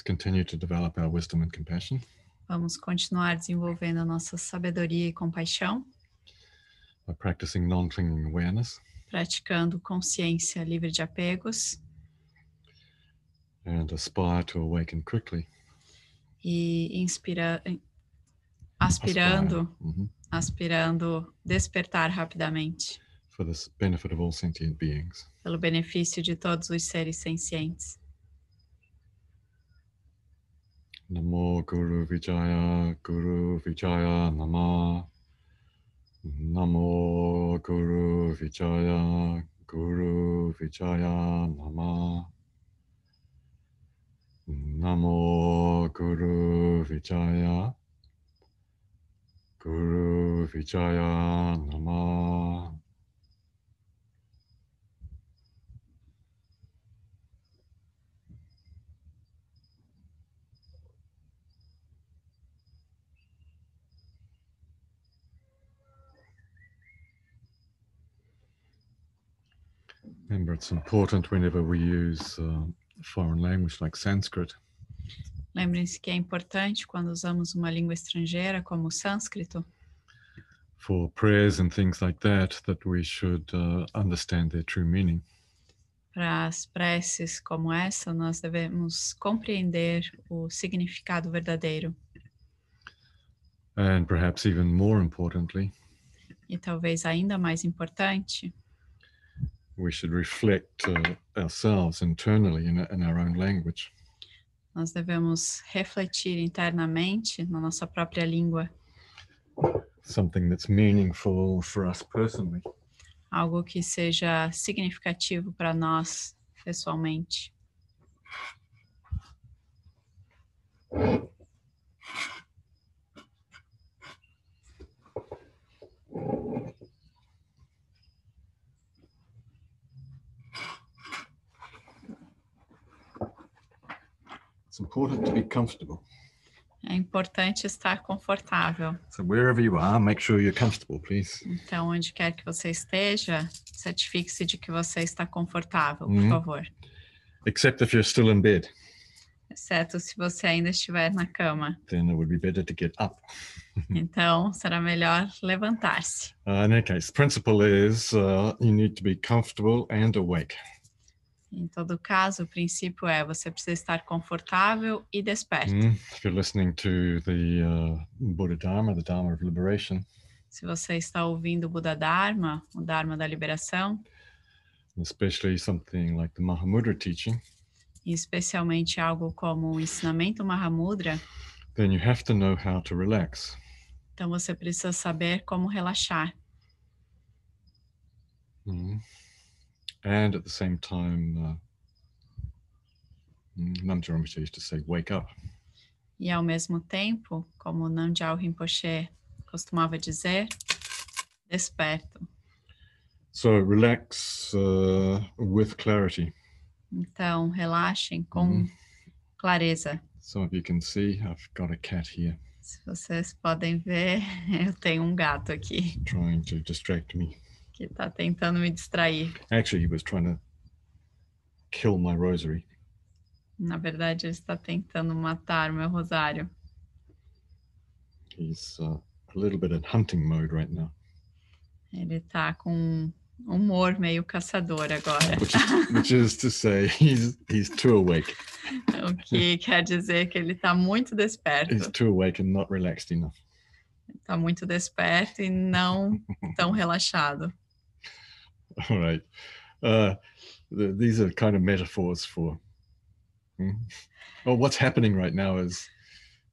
Let's continue to develop our wisdom and compassion Vamos continuar desenvolvendo a nossa sabedoria e compaixão, by practicing non clinging awareness praticando consciência livre de apegos and aspire to awaken quickly. e inspira, aspirando, Aspire. Mhm. aspirando despertar rapidamente, For the benefit of all sentient beings. pelo benefício de todos os seres sencientes. Namo Guru Vijaya Guru Vijaya Nama Namo Guru Vijaya Guru Vijaya Nama Namo Guru Vijaya Guru Vijaya Nama Remember, it's important whenever we use uh, a foreign language like Sanskrit Lembrem-se que é importante quando usamos uma língua estrangeira como o sânscrito, for prayers and things like that, that we should uh, understand their true meaning. para as preces como essa, nós devemos compreender o significado verdadeiro. And perhaps even more importantly, E talvez ainda mais importante, we should reflect uh, ourselves internally in, in our own language. nós devemos refletir internamente na nossa própria língua Something that's meaningful for us personally. algo que seja significativo para nós pessoalmente. It's important to be comfortable. É importante estar confortável. So wherever you are, make sure you're comfortable, please. Então, onde quer que você esteja, certifique-se de que você está confortável, por Uhum. favor. Except if you're still in bed, Exceto se você ainda estiver na cama. then it would be better to get up. Então, será melhor levantar-se. Uh, in any case, the principle is uh, you need to be comfortable and awake. Em todo caso, o princípio é você precisa estar confortável e desperto. Mm, If you're listening to the uh, Buddha Dharma, the Dharma of liberation, Se você está ouvindo o Buda Dharma, o Dharma da liberação, especially something like the Mahamudra teaching, especialmente algo como o ensinamento Mahamudra, then you have to know how to relax. então você precisa saber como relaxar. Mm. And at the same time, uh, mm, Namja Rinpoche used to say, wake up. E ao mesmo tempo, como Namgyal Rinpoche costumava dizer, desperto. So relax uh, with clarity. Então, relaxem com Uhum. clareza. Some of you can see I've got a cat here Se vocês podem ver, eu tenho um gato aqui trying to distract me. Que está tentando me distrair. Actually, he was trying to kill my rosary. Na verdade, ele está tentando matar meu rosário. He's uh, a little bit in hunting mode right now, Ele está com um humor meio caçador agora. which is, which is to say, he's he's too awake. o que quer dizer que ele está muito He's desperto. too awake and not relaxed enough. Está muito desperto e não tão relaxado. All right. Uh, the, these are kind of metaphors for. Hmm? Well, what's happening right now is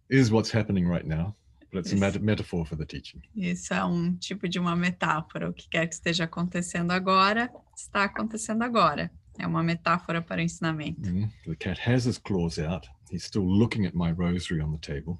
is what's happening right now, but it's a meta- metaphor for the teaching. Isso é um tipo de uma metáfora. O que quer que esteja acontecendo agora, está acontecendo agora. É uma metáfora para o ensinamento. Mhm. The cat has his claws out. He's still looking at my rosary on the table.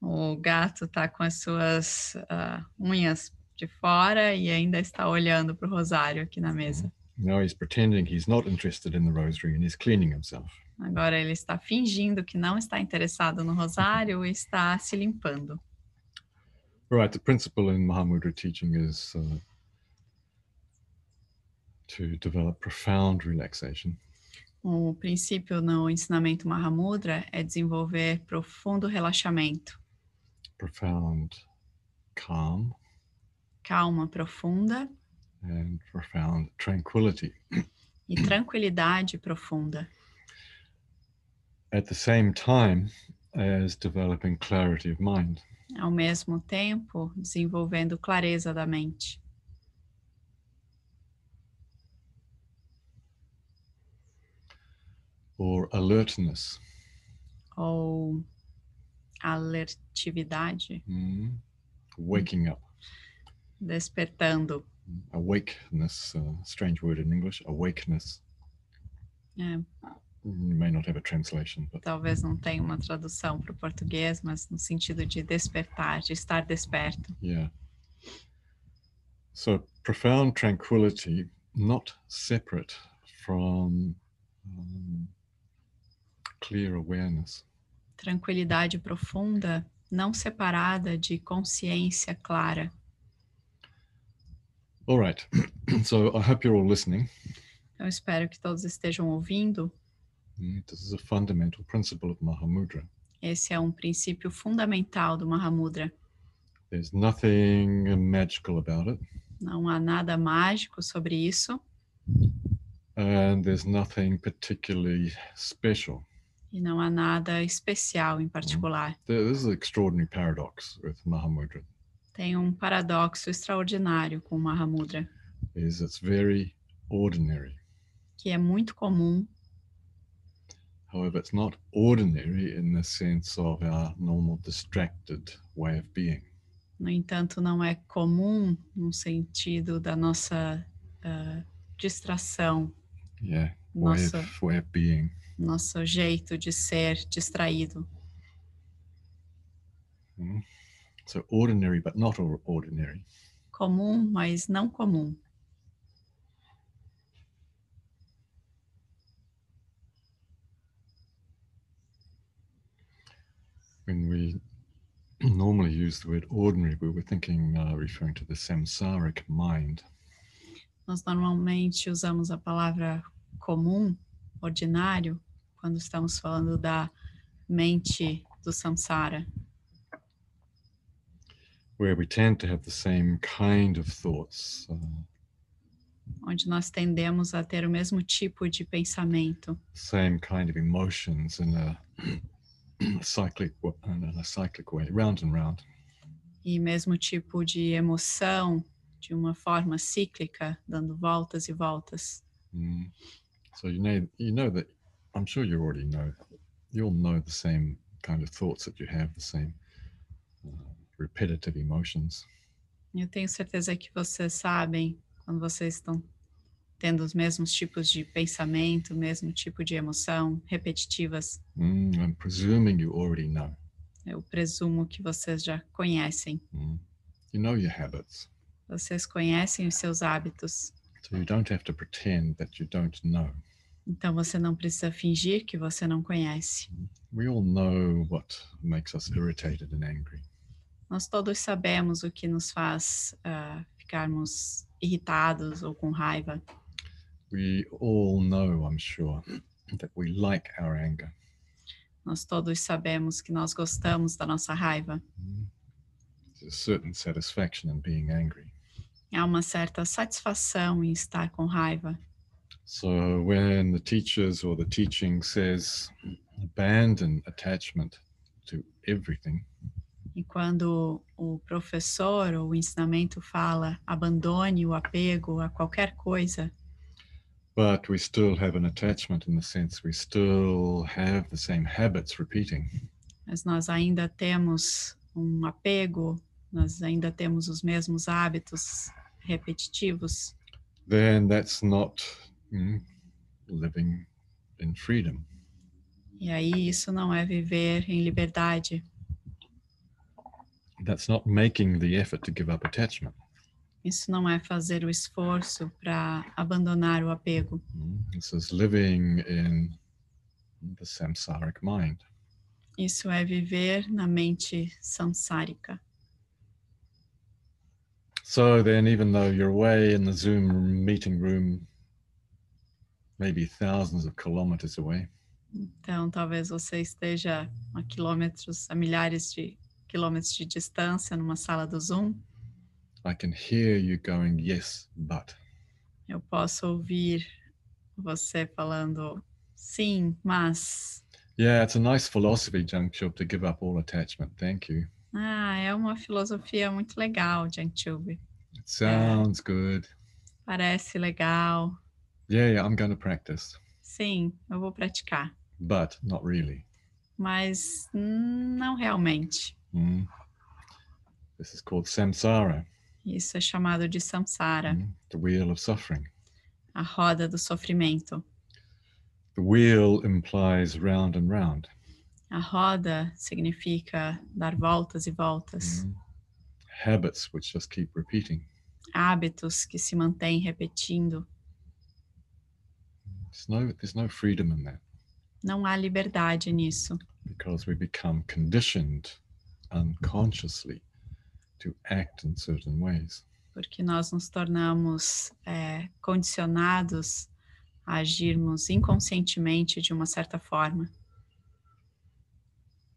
O gato está com as suas ah, unhas de fora e ainda está olhando para o rosário aqui na mesa. Now he's pretending he's not interested in the rosary and he's cleaning himself. Agora ele está fingindo que não está interessado no rosário e está se limpando. Right. The principle in Mahamudra teaching is uh, to develop profound relaxation. O princípio no ensinamento Mahamudra é desenvolver profundo relaxamento, profound calm, calma profunda and profound tranquility. e tranquilidade profunda, At the same time as developing clarity of mind. ao mesmo tempo desenvolvendo clareza da mente. or alertness, ou alertividade, mm, waking up, despertando. awakeness, uh, strange word in English, awakeness. É, You may not have a translation, but talvez não tenha uma tradução para o português, mas no sentido de despertar, de estar desperto. yeah. So profound tranquility, not separate from um, clear awareness. Tranquilidade profunda, não separada de consciência clara. All right. so I hope you're all listening. Eu espero que todos estejam ouvindo. Mm, This is a fundamental principle of Mahamudra. Esse é um princípio fundamental do Mahamudra. There's nothing magical about it, Não há nada mágico sobre isso and there's nothing particularly special. e não há nada especial em particular. There- This is an extraordinary paradox with Mahamudra. Tem um paradoxo extraordinário com o Mahamudra, Is it's very ordinary. que é muito comum, However, it's not ordinary in the sense of our normal distracted way of being. no entanto, não é comum no sentido da nossa ah, distração, Yeah, way nossa, of, way of being. nosso jeito de ser distraído. Mm. So ordinary, but not ordinary. Comum, mas não comum. When we normally use the word ordinary, we were thinking, uh, referring to the samsaric mind. Nós normalmente usamos a palavra comum, ordinário, quando estamos falando da mente do samsara, where we tend to have the same kind of thoughts, uh, onde nós tendemos a ter o mesmo tipo de pensamento, same kind of emotions in a cyclic wa- in a cyclic way, round and round. e mesmo tipo de emoção, de uma forma cíclica, dando voltas e voltas. Mm. So you know, you know that. I'm sure you already know. You'll know the same kind of thoughts that you have, the same repetitive emotions. Eu tenho certeza que vocês sabem quando vocês estão tendo os mesmos tipos de pensamento, mesmo tipo de emoção repetitivas. Mm, I'm presuming you already know. Eu presumo que vocês já conhecem. Mm. You know your habits, Vocês conhecem os seus hábitos. so you don't have to pretend that you don't know. Então você não precisa fingir que você não conhece. We all know what makes us irritated and angry. Nós todos sabemos o que nos faz ah, ficarmos irritados ou com raiva. We all know, I'm sure, that we like our anger. Nós todos sabemos que nós gostamos da nossa raiva. Mm. There's a certain satisfaction in being angry. Há uma certa satisfação em estar com raiva. So when the teachers or the teaching says abandon attachment to everything, E quando o professor ou o ensinamento fala abandone o apego a qualquer coisa, but we still have an attachment in the sense we still have the same habits repeating, mas nós ainda temos um apego, nós ainda temos os mesmos hábitos repetitivos, then that's not mm, living in freedom. e aí isso não é viver em liberdade, That's not making the effort to give up attachment. isso não é fazer o esforço para abandonar o apego, Mm, This is living in the samsaric mind. isso é viver na mente samsárica. So then, even though you're away in the Zoom meeting room, maybe thousands of kilometers away. Então, talvez você esteja a quilômetros, a milhares de quilômetros de distância numa sala do Zoom. I can hear you going, yes, but. Eu posso ouvir você falando sim, mas. Yeah, it's a nice philosophy, Jung Chub, to give up all attachment. Thank you. Ah, é uma filosofia muito legal, Jangchub. It sounds good. Parece legal. Yeah, yeah, I'm going to practice, Sim, eu vou praticar, but not really. mas hum, não realmente. Mm. This is called samsara, Isso é chamado de samsara, mm, the wheel of suffering. a roda do sofrimento. The wheel implies round and round. A roda significa dar voltas e voltas, Mm. Habits which just keep repeating. hábitos que se mantêm repetindo. There's no, there's no freedom in that Não há liberdade nisso, because we become conditioned unconsciously to act in certain ways. porque nós nos tornamos é, condicionados a agirmos inconscientemente de uma certa forma.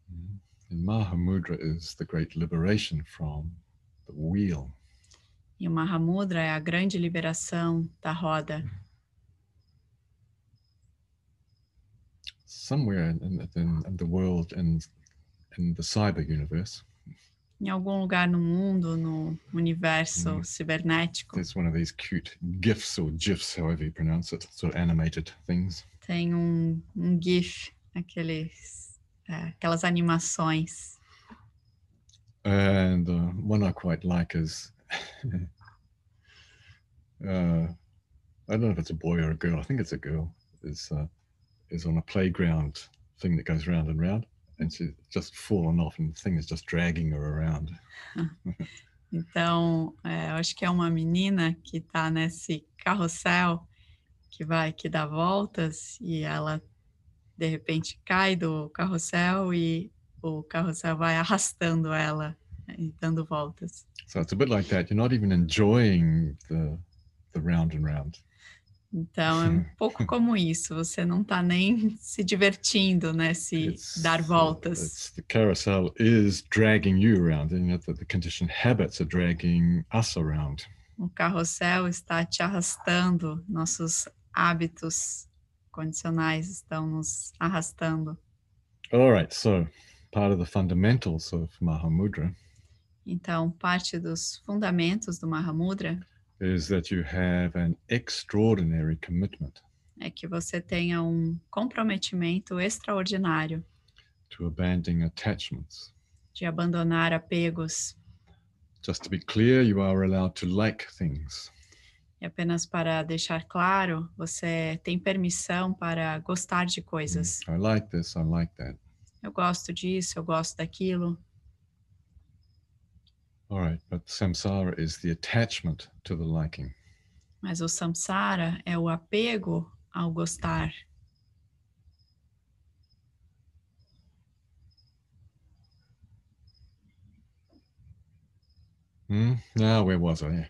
Mm. And Mahamudra is the great liberation from the wheel. E o Mahamudra é a grande liberação da roda. Somewhere in, in, in the world and in the cyber universe, Em algum lugar no mundo, no universo Hum. cibernético, there's one of these cute GIFs or GIFs, however you pronounce it, sort of animated things. tem um, um GIF, aqueles, é, aquelas animações. And uh, one I quite like is uh, I don't know if it's a boy or a girl. I think it's a girl. Is uh, is on a playground thing that goes round and round, and she's just fallen off, and the thing is just dragging her around. Então, é, eu acho que é uma menina que está nesse carrossel que vai, que dá voltas e ela de repente cai do carrossel e o carrossel vai arrastando ela né, e dando voltas. So it's a bit like that. You're not even enjoying the the round and round. Então, é um pouco como isso, você não está nem se divertindo nesse It's, dar uh, voltas. it's the carousel is dragging you around, and yet the, the conditioned habits are dragging us around. O carrossel está te arrastando, nossos hábitos condicionais estão nos arrastando. All right, so part of the fundamentals of Mahamudra Então, parte dos fundamentos do Mahamudra is that you have an extraordinary commitment é que você tenha um comprometimento extraordinário to abandoning attachments. de abandonar apegos. Just to be clear, you are allowed to like things. E apenas para deixar claro, você tem permissão para gostar de coisas. I like this, I like that. Eu gosto disso, eu gosto daquilo. All right, but samsara is the attachment to the liking. Mas o samsara é o apego ao gostar. Hmm? Now, where was I?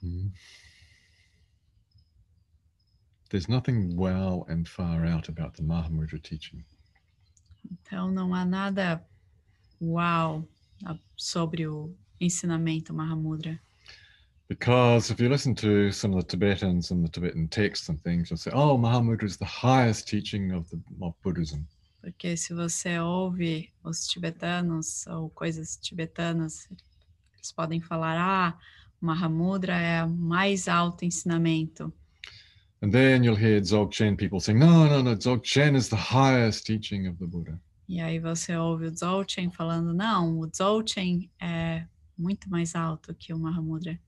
Hmm. There's nothing well and far out about the Mahamudra teaching. Então não há nada uau sobre o ensinamento Mahamudra. Because if you listen to some of the Tibetans and the Tibetan texts and things, you'll say, oh, Mahamudra is the highest teaching of, the, of Buddhism. Porque se você ouve os tibetanos ou coisas tibetanas, eles podem falar: ah, Mahamudra é o mais alto ensinamento. And then you'll hear Dzogchen people saying, no, no, no, Dzogchen is the highest teaching of the Buddha. E aí você ouve o Dzogchen falando: não, o Dzogchen é muito mais alto que o Mahamudra.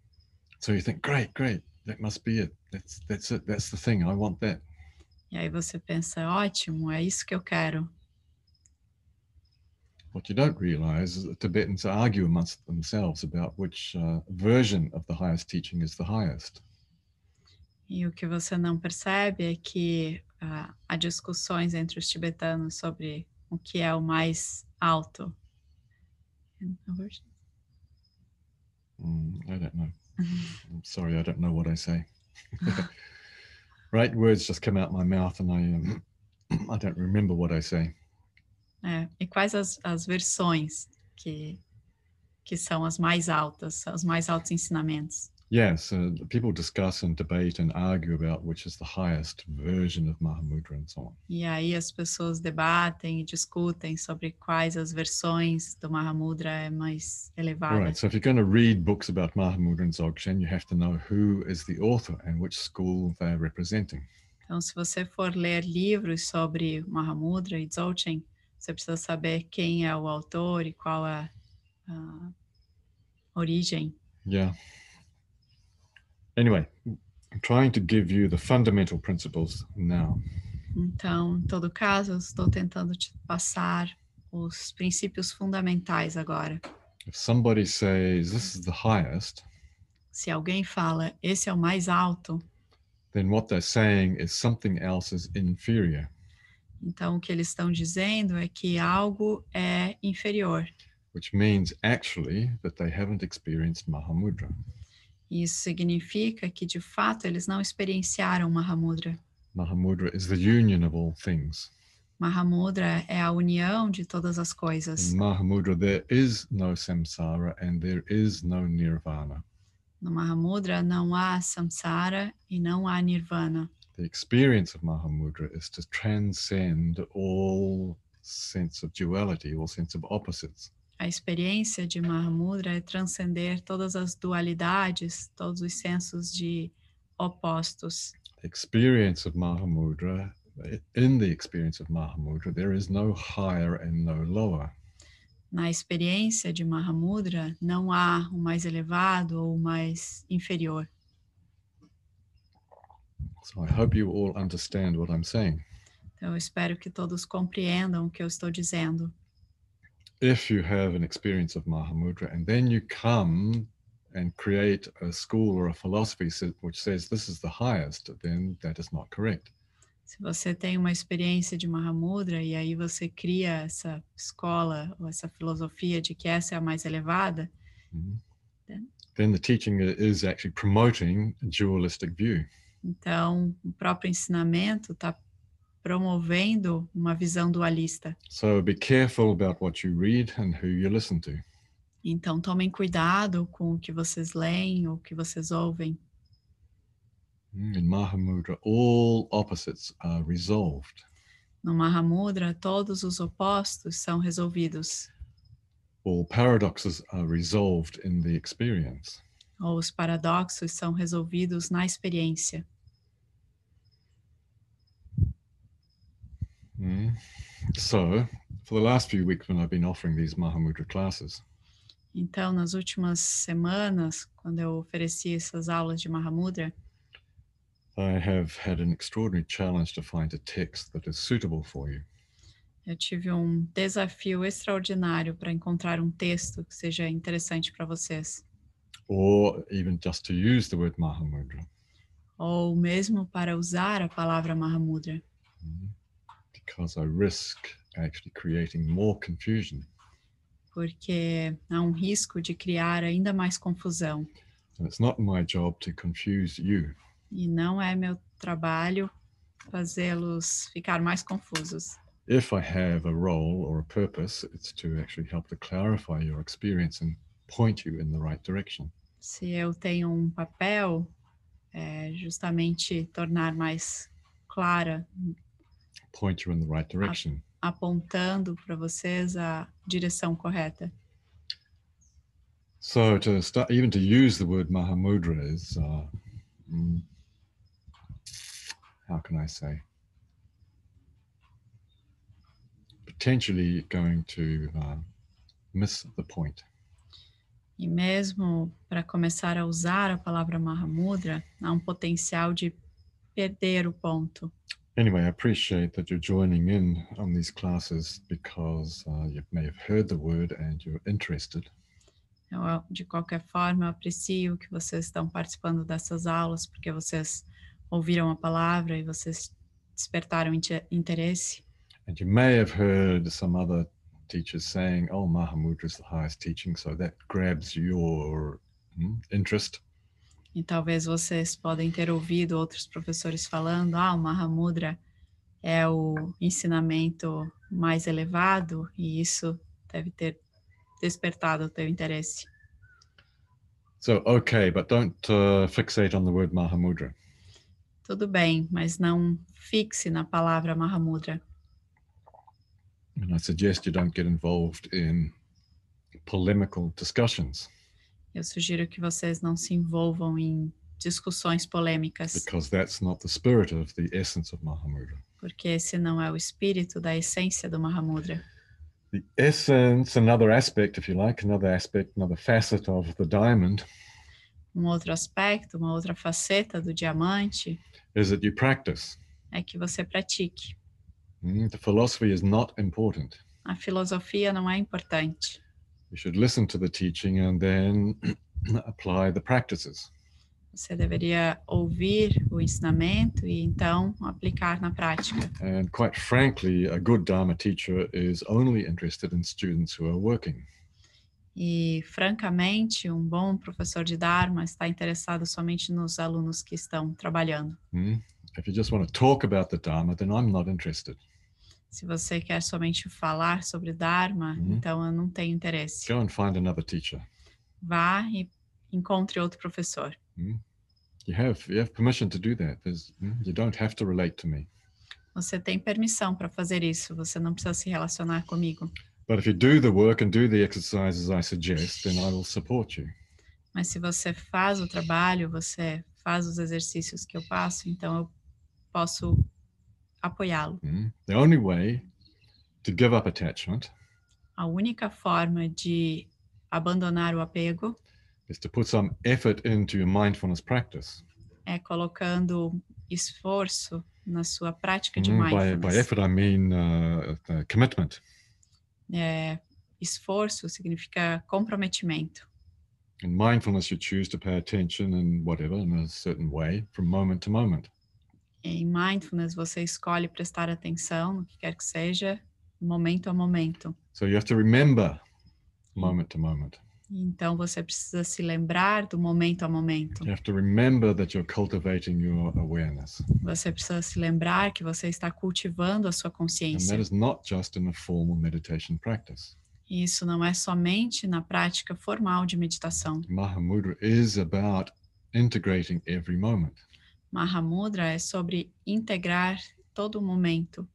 So you think, great, great, that must be it. That's, that's it. That's the thing. I want that. E aí você pensa: ótimo, é isso que eu quero. What you don't realize is that Tibetans argue amongst themselves about which uh, version of the highest teaching is the highest. E o que você não percebe é que ah, há discussões entre os tibetanos sobre o que é o mais alto. Mm, I don't know. I'm sorry, I don't know what I say. right words just come out my mouth and I um, I don't remember what I say. É, e quais as, as versões que, que são as mais altas, os mais altos ensinamentos? Yes, uh, people discuss and debate and argue about which is the highest version of Mahamudra and so on. E aí as pessoas debatem e discutem sobre quais as versões do Mahamudra é mais elevada. Right, so if you're going to read books about Mahamudra and Dzogchen, you have to know who is the author and which school they're representing. Então, se você for ler livros sobre Mahamudra e Dzogchen, você precisa saber quem é o autor e qual é a origem. Yeah. Anyway, I'm trying to give you the fundamental principles now. Então, em todo caso, eu estou tentando te passar os princípios fundamentais agora. If somebody says this is the highest, Se alguém fala, esse é o mais alto, then what they're saying is something else is inferior. então o que eles estão dizendo é que algo é inferior. which means actually that they haven't experienced Mahamudra. Isso significa que, de fato, eles não experienciaram Mahamudra. Mahamudra is the union of all things. Mahamudra é a união de todas as coisas. In Mahamudra, there is no samsara and there is no nirvana. No Mahamudra não há samsara e não há nirvana. The experience of Mahamudra is to transcend all sense of duality, all sense of opposites. A experiência de Mahamudra é transcender todas as dualidades, todos os sensos de opostos. Experience of Mahamudra, in the experience of Mahamudra, there is no higher and no lower. Na experiência de Mahamudra, não há o mais elevado ou o mais inferior. So I hope you all understand what I'm saying. Então, eu espero que todos compreendam o que eu estou dizendo. If you have an experience of Mahamudra and then you come and create a school or a philosophy which says this is the highest, then that is not correct. Se você tem uma experiência de Mahamudra e aí você cria essa escola ou essa filosofia de que essa é a mais elevada, Mhm. Then- Then the teaching is actually promoting a dualistic view. então o próprio ensinamento está promovendo uma visão dualista. So be careful about what you read and who you listen to. Então tomem cuidado com o que vocês leem ou o que vocês ouvem. Mm, In Mahamudra, all opposites are resolved. No Mahamudra, todos os opostos são resolvidos, All paradoxes are resolved in the experience. ou os paradoxos são resolvidos na experiência. Mm. So, for the last few weeks when I've been offering these Mahamudra classes, Então, nas últimas semanas, quando eu ofereci essas aulas de Mahamudra, I have had an extraordinary challenge to find a text that is suitable for you. eu tive um desafio extraordinário para encontrar um texto que seja interessante para vocês, or even just to use the word Mahamudra, ou mesmo para usar a palavra Mahamudra, mm, because I risk actually creating more confusion. porque há um risco de criar ainda mais confusão. And it's not my job to confuse you. E não é meu trabalho fazê-los ficar mais confusos. If I have a role or a purpose, it's to actually help to clarify your experience and point you in the right direction. Se eu tenho um papel, é justamente tornar mais clara, Point you in the right direction. apontando para vocês a direção correta. So to start, even to use the word Mahamudra is, uh, mm, how can I say, potentially going to uh, miss the point. E mesmo para começar a usar a palavra Mahamudra, há um potencial de perder o ponto. Anyway, I appreciate that you're joining in on these classes because uh, you may have heard the word and you're interested. Eu, de qualquer forma, eu aprecio que vocês estão participando dessas aulas, porque vocês ouviram a palavra e vocês despertaram inte- interesse. And you may have heard some other teachers saying, oh, Mahamudra is the highest teaching, so that grabs your hmm, interest. E talvez vocês podem ter ouvido outros professores falando, ah, o Mahamudra é o ensinamento mais elevado e isso deve ter despertado o teu interesse. So, okay, but don't uh, fixate on the word Mahamudra. Tudo bem, mas não fixe na palavra Mahamudra. And I suggest you don't get involved in polemical discussions Eu sugiro que vocês não se envolvam em discussões polêmicas, because that's not the spirit of the essence of Mahamudra. porque esse não é o espírito da essência do Mahamudra. The essence, another aspect, if you like, another aspect, another facet of the diamond Um outro aspecto, uma outra faceta do diamante is that you practice. é que você pratique. Mm, The philosophy is not important. A filosofia não é importante. You should listen to the teaching and then apply the practices. Você deveria ouvir o ensinamento e então aplicar na prática. And quite frankly, a good Dharma teacher is only interested in students who are working. E, francamente, um bom professor de Dharma está interessado somente nos alunos que estão trabalhando. Mm? If you just want to talk about the Dharma, then I'm not interested. Se você quer somente falar sobre Dharma, Uhum. então eu não tenho interesse. Go and find another teacher. Vá e encontre outro professor. You have you have permission to do that. There's, you don't have to relate to me. Você tem permissão para fazer isso, você não precisa se relacionar comigo. But if you do the work and do the exercises I suggest, then I will support you. Mas se você faz o trabalho, você faz os exercícios que eu passo, então eu posso apoiá-lo. Mm? The only way to give up attachment A única forma de abandonar o apego is to put some effort into your mindfulness practice. é colocando esforço na sua prática de Mm, By, by mindfulness. effort, I mean uh, uh, commitment. É, esforço significa comprometimento. In mindfulness, you choose to pay attention in whatever, in a certain way, from moment to moment. Em mindfulness, você escolhe prestar atenção no que quer que seja, momento a momento. So you have to remember moment to moment. Então você precisa se lembrar do momento a momento. You have to remember that you're cultivating your awareness. Você precisa se lembrar que você está cultivando a sua And consciência. that is not just in a formal meditation practice. Isso não é somente na prática formal de meditação. Mahamudra is about integrating every moment. Mahamudra é sobre integrar todo momento.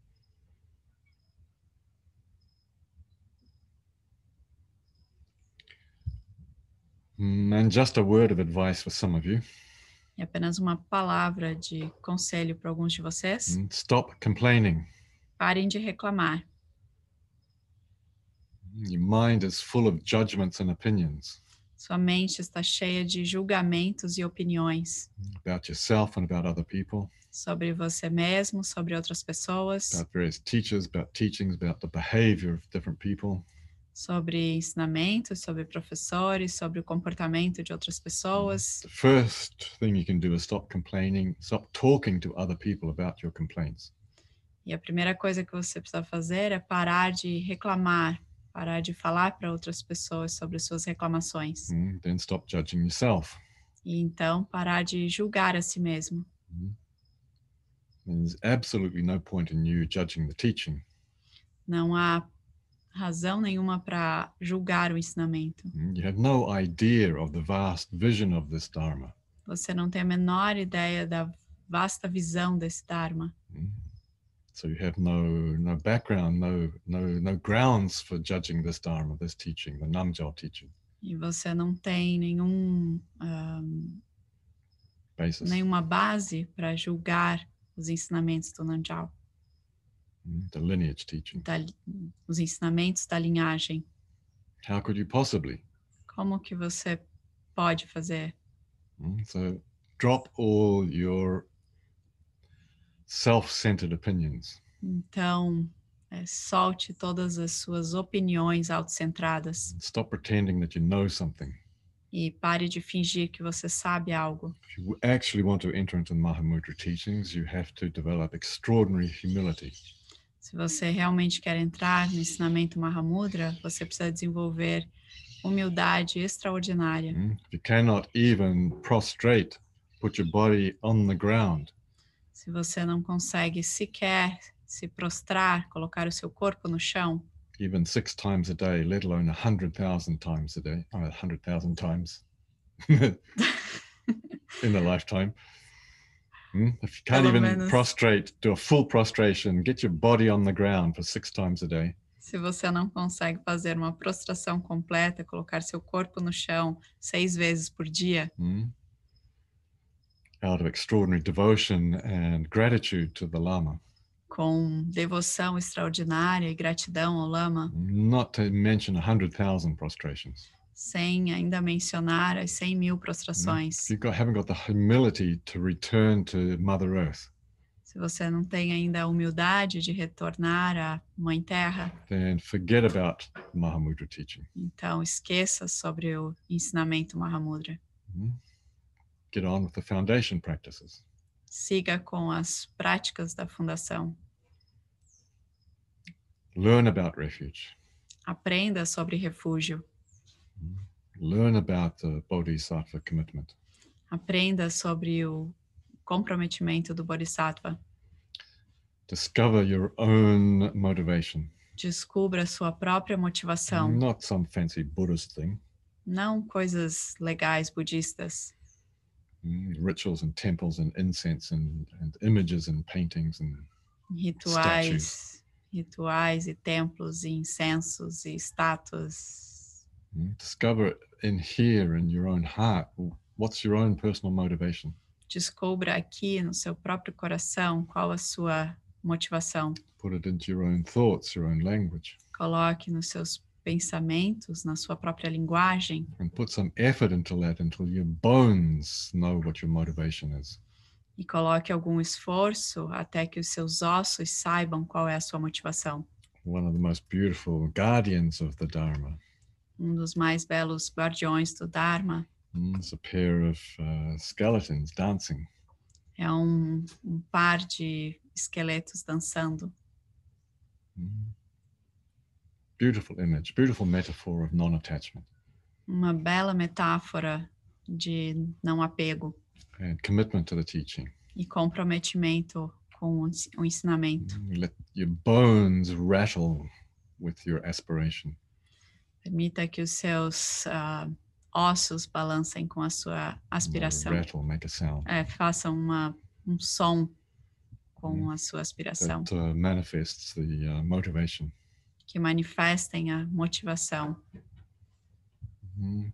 Mm, And just a word of advice for some of you E apenas uma palavra de conselho para alguns de vocês: mm, stop complaining. parem de reclamar. Your mind is full of judgments and opinions Sua mente está cheia de julgamentos e opiniões about yourself and about other people, sobre você mesmo, sobre outras pessoas, about various teachers, about teachings, about the behavior of different people. sobre ensinamentos, sobre professores, sobre o comportamento de outras pessoas. The first thing you can do is stop complaining, stop talking to other people about your complaints. E a primeira coisa que você precisa fazer é parar de reclamar, parar de falar para outras pessoas sobre suas reclamações. Mm, Then stop judging yourself. E então parar de julgar a si mesmo. Mm. There's absolutely no point in you judging the teaching. Não há razão nenhuma para julgar o ensinamento. Mm, You have no idea of the vast vision of this Dharma. Você não tem a menor ideia da vasta visão desse Dharma. Mm. So you have no no background, no no no grounds for judging this Dharma, this teaching, the Namjal teaching E você não tem nenhum, ahm, basis. nenhuma base para julgar os ensinamentos do Nanjal, Mm, The lineage teaching. da os ensinamentos da linhagem. How could you possibly? Como que você pode fazer? Mm, So drop all your self-centered opinions. Então, é, solte todas as suas opiniões autocentradas Stop pretending that you know something. e pare de fingir que você sabe algo. If you actually want to enter into the Mahamudra teachings, you have to develop extraordinary humility. Se você realmente quer entrar no ensinamento Mahamudra, você precisa desenvolver humildade extraordinária. Mm? If you cannot even prostrate, put your body on the ground, Se você não consegue sequer se prostrar, colocar o seu corpo no chão, even six times a day, let alone a hundred thousand times a day, or a hundred thousand times in a lifetime. Mm? If you can't Pelo even menos- prostrate, do a full prostration, get your body on the ground for six times a day. se você não consegue fazer uma prostração completa, colocar seu corpo no chão seis vezes por dia, mm? Out of extraordinary devotion and gratitude to the Lama, com devoção extraordinária e gratidão ao Lama, not to mention a hundred thousand prostrations. sem ainda mencionar as 100 mil prostrações. If you haven't got the humility to return to Mother Earth, Se você não tem ainda a humildade de retornar à Mãe Terra, then forget about Mahamudra teaching. então esqueça sobre o ensinamento Mahamudra. Mm. Get on with the foundation practices. Siga com as práticas da fundação. Learn about refuge. Aprenda sobre refúgio. Learn about the Bodhisattva commitment. Aprenda sobre o comprometimento do Bodhisattva. Discover your own motivation, Descubra sua própria motivação, not some fancy Buddhist thing. não coisas legais budistas, Rituals and temples and incense and, and images and paintings and rituais, rituais e templos e incensos e estátuas. mm, discover in here in your own heart what's your own personal motivation. Descubra aqui no seu próprio coração qual a sua motivação. Put it into your own thoughts, your own language, Coloque nos seus pensamentos, na sua própria linguagem and put some effort into that until your bones know what your motivation is. e coloque algum esforço até que os seus ossos saibam qual é a sua motivação. One of the most beautiful guardians of the Dharma Um dos mais belos guardiões do Dharma Mm, It's a pair of uh, skeletons dancing. é um, um par de esqueletos dançando. Mm. Beautiful image, beautiful metaphor of non attachment Uma bela metáfora de não apego and commitment to the teaching. e comprometimento com o ens- o ensinamento. Mm, Let your bones rattle with your aspiration. Permita que os seus ah, ossos balancem com a sua Mm, aspiração. Rattle, make a sound É, façam uma, um som com Hum. a sua aspiração, that uh, manifests the uh, motivation. Que manifestem a motivação. Mm.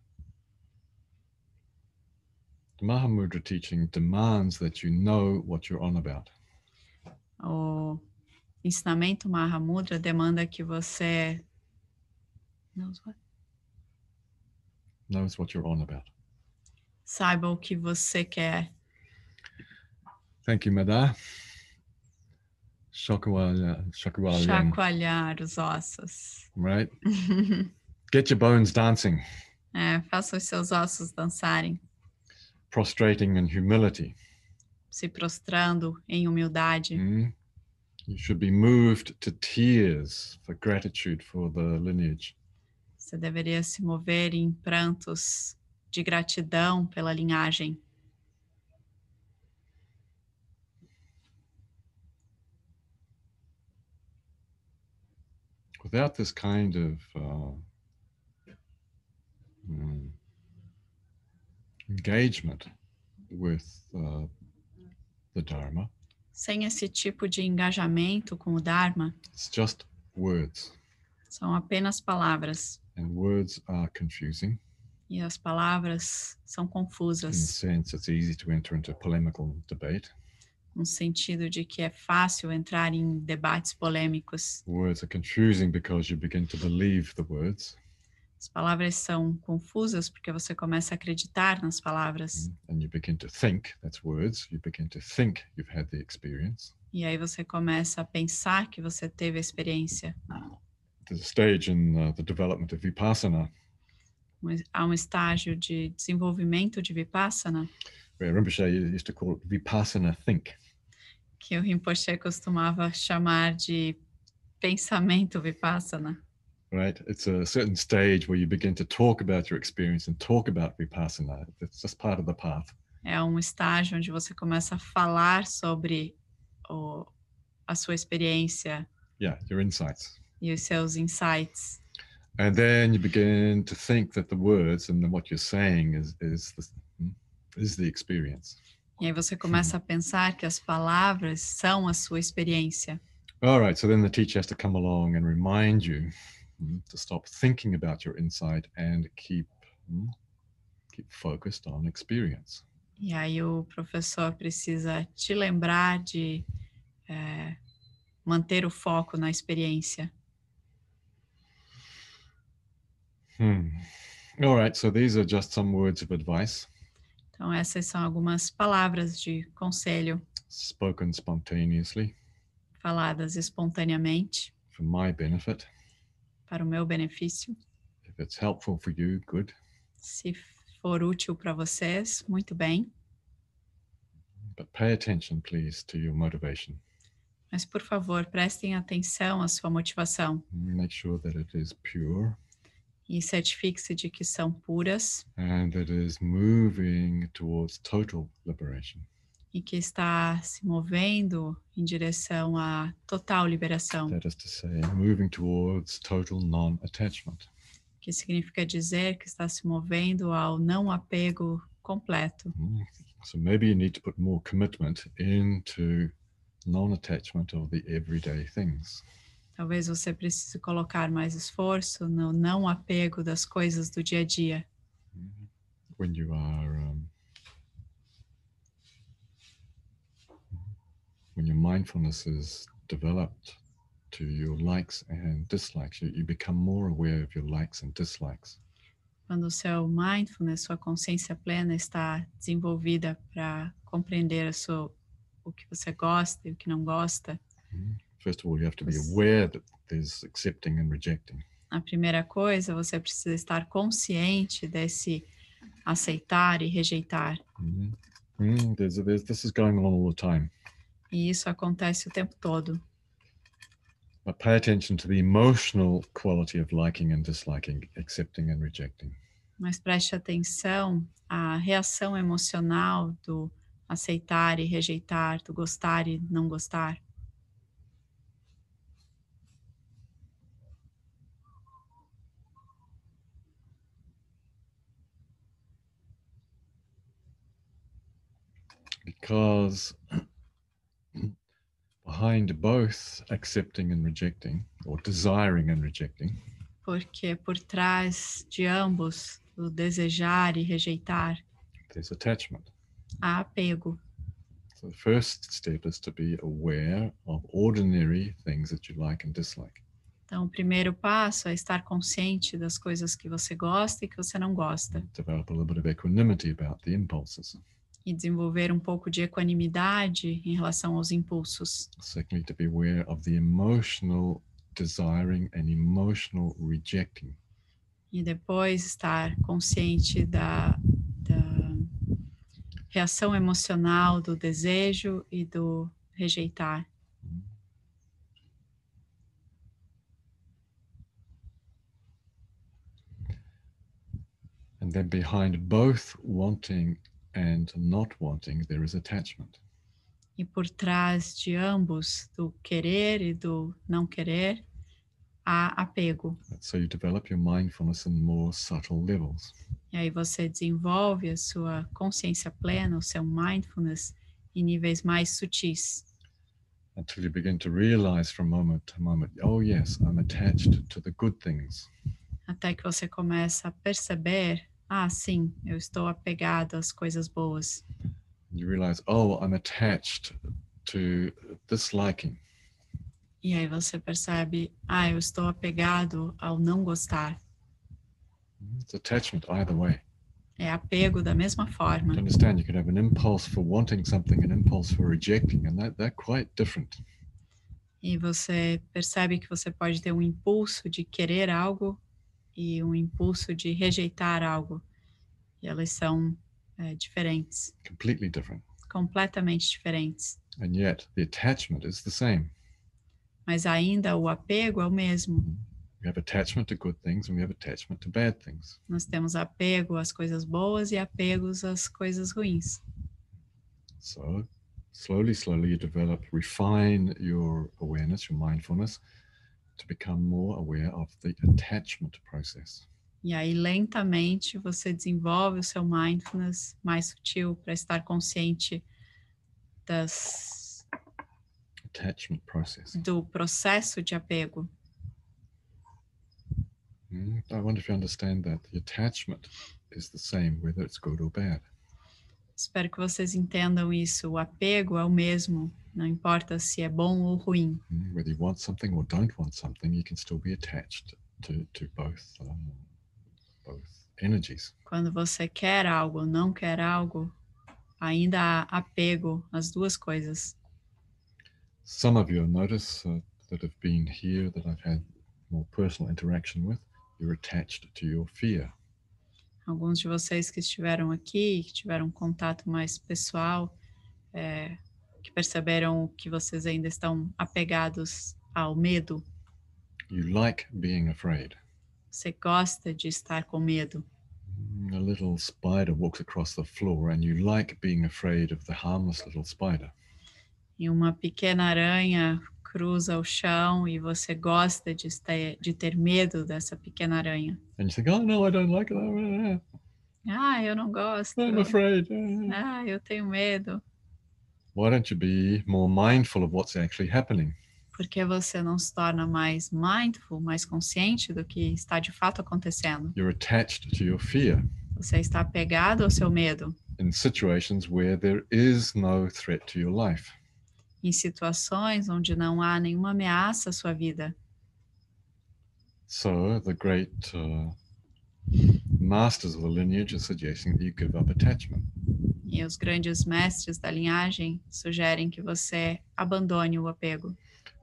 The Mahamudra teaching demands that you know what you're on about. O ensinamento Mahamudra demanda que você Knows what? Knows what you're on about. saiba o que você quer. Thank you, Madar. Shokawala, Shokawala, Chacoalhar os ossos. right? Get your bones dancing, É, faça os seus ossos dançarem, prostrating in humility. se prostrando em humildade. Mm. You should be moved to tears for gratitude for the lineage. Você deveria se mover em prantos de gratidão pela linhagem. Without this kind of uh, mm, engagement with uh, the Dharma, Sem esse tipo de engajamento com o Dharma, it's just words, são apenas palavras. and words are confusing. E as palavras são In a confusas, sense, it's easy to enter into polemical debate. No sentido de que é fácil entrar em debates polêmicos. Words are confusing because you begin to believe the words, As palavras são confusas porque você começa a acreditar nas palavras. mm, and you begin to think. That's words. You begin to think you've had the experience. E aí você começa a pensar que você teve a experiência. There's a stage in uh, the development of vipassana Um- Há um estágio de desenvolvimento de Vipassana Rinpoche used to call it vipassana think. que o Rinpoche costumava chamar de pensamento Vipassana. right? It's a certain stage where you begin to talk about your experience and talk about vipassana. It's just part of the path. É um estágio onde você começa a falar sobre o, a sua experiência Yeah, your insights. e os seus insights. And then you begin to think that the words and what you're saying is is the, is the experience. E aí você começa a pensar que as palavras são a sua experiência. All right, so then the teacher has to come along and remind you hmm, to stop thinking about your insight and keep hmm, keep focused on experience. E aí o professor precisa te lembrar de eh, manter o foco na experiência. Hmm. All right, so these are just some words of advice Então essas são algumas palavras de conselho spoken spontaneously faladas espontaneamente for my benefit. para o meu benefício. If it's helpful for you, good. Se for útil para vocês, muito bem. But pay attention, please, to your motivation. Mas por favor, prestem atenção à sua motivação Make sure that it is pure e certifique-se de que são puras and that is moving towards total liberation. e que está se movendo em direção à total liberação, That is to say, moving towards total non attachment. que significa dizer que está se movendo ao não apego completo. Mm. So maybe you need to put more commitment into non attachment of the everyday things. Talvez você precise colocar mais esforço no não apego das coisas do dia a dia, When you are, um, when your mindfulness is developed to your likes and dislikes, you, you become more aware of your likes and dislikes. quando o seu mindfulness, sua consciência plena está desenvolvida para compreender a sua, o que você gosta e o que não gosta. First of all, you have to be aware that there's accepting and rejecting. A primeira coisa, você precisa estar consciente desse aceitar e rejeitar. Mhm. Mm, there's, there's, this is going on all the time. E isso acontece o tempo todo. But pay attention to the emotional quality of liking and disliking, accepting and rejecting. Mas preste atenção à reação emocional do aceitar e rejeitar, do gostar e não gostar. Because behind both accepting and rejecting, or desiring and rejecting, Porque por trás de ambos, do desejar e rejeitar, there's attachment. há apego. So the first step is to be aware of ordinary things that you like and dislike. Então, o primeiro passo é estar consciente das coisas que você gosta e que você não gosta. Develop a little bit of equanimity about the impulses. E desenvolver um pouco de equanimidade em relação aos impulsos. Secondly, to be aware of the emotional desiring and emotional rejecting. E depois estar consciente da, da reação emocional, do desejo e do rejeitar. And then behind both wanting and not wanting, there is attachment. E por trás de ambos, do querer e do não querer, há apego. So you develop your mindfulness in more subtle levels. E aí você desenvolve a sua consciência plena, o seu mindfulness, em níveis mais sutis. until you begin to realize from moment to moment, oh, yes, I'm attached to the good things. Até que você começa a perceber, ah, sim, eu estou apegado às coisas boas. You realize, oh, I'm attached to disliking. E aí você percebe, ah, eu estou apegado ao não gostar. It's attachment either way. É apego da mesma forma. To understand, you can have an impulse for wanting something, an impulse for rejecting, and that, they're quite different. E você percebe que você pode ter um impulso de querer algo e um impulso de rejeitar algo. E elas são é, diferentes, completely different. completamente diferentes. And yet, the attachment is the same. Mas ainda o apego é o mesmo. We have attachment to good things and we have attachment to bad things. Nós temos apego às coisas boas e apegos às coisas ruins. So, slowly, slowly, you develop, refine your awareness, your mindfulness, to become more aware of the attachment process. E aí, lentamente, você desenvolve o seu mindfulness mais sutil para estar consciente das, Attachment process. do processo de apego. Mm, I wonder if you understand that the attachment is the same, whether it's good or bad. Espero que vocês entendam isso. O apego é o mesmo, não importa se é bom ou ruim. Whether you want something or don't want something, you can still be attached to, to both, um, both energies. Quando você quer algo ou não quer algo, ainda há apego às duas coisas. Some of you notice uh, that have been here that I've had more personal interaction with, you're attached to your fear. Alguns de vocês que estiveram aqui, que tiveram um contato mais pessoal, é, que perceberam que vocês ainda estão apegados ao medo. You like being afraid. Você gosta de estar com medo. A little spider walks across the floor, and you like being afraid of the harmless little spider. E uma pequena aranha cruza o chão e você gosta de ter, de ter medo dessa pequena aranha. And you think, oh no, I don't like it. Oh, Ah, eu não gosto. I'm afraid. Ah, eu tenho medo. Why don't you be more mindful of what's actually happening? Porque você não se torna mais mindful, mais consciente do que está de fato acontecendo. You're attached to your fear Você está apegado ao seu medo in situations where there is no threat to your life. Em situações onde não há nenhuma ameaça à sua vida. So the great uh, masters of the lineage are suggesting that you give up attachment. E os grandes mestres da linhagem sugerem que você abandone o apego.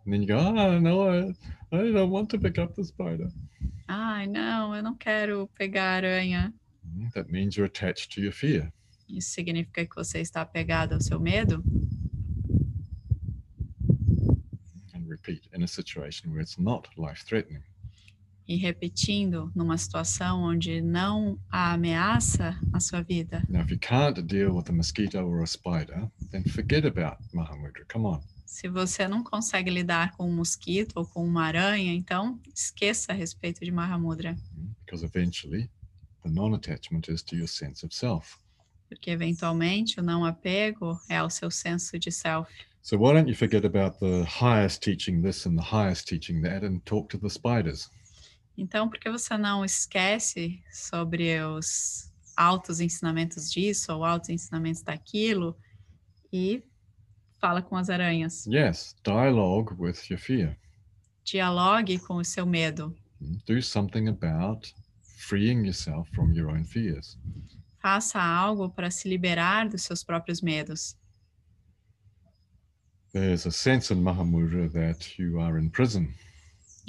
And then you go, oh no, I, I don't want to pick up the spider. Ai, não, eu não quero pegar a aranha. Mm, That means you're attached to your fear. Isso significa que você está apegado ao seu medo? And repeat, in a situation where it's not life threatening. E repetindo, numa situação onde não há ameaça à sua vida. Now, if you can't deal with a mosquito or a spider, then forget about Mahamudra. Come on. Se você não consegue lidar com um mosquito ou com uma aranha, então esqueça a respeito de Mahamudra, Mm, Because eventually, the non attachment is to your sense of self. porque eventualmente o não apego é ao seu senso de self. So, why don't you forget about the highest teaching this and the highest teaching that and talk to the spiders? Então, por que você não esquece sobre os altos ensinamentos disso ou altos ensinamentos daquilo e fala com as aranhas? Yes, dialogue with your fear. Dialogue com o seu medo. Mm, Do something about freeing yourself from your own fears. Faça algo para se liberar dos seus próprios medos. There's a sense in Mahamudra that you are in prison,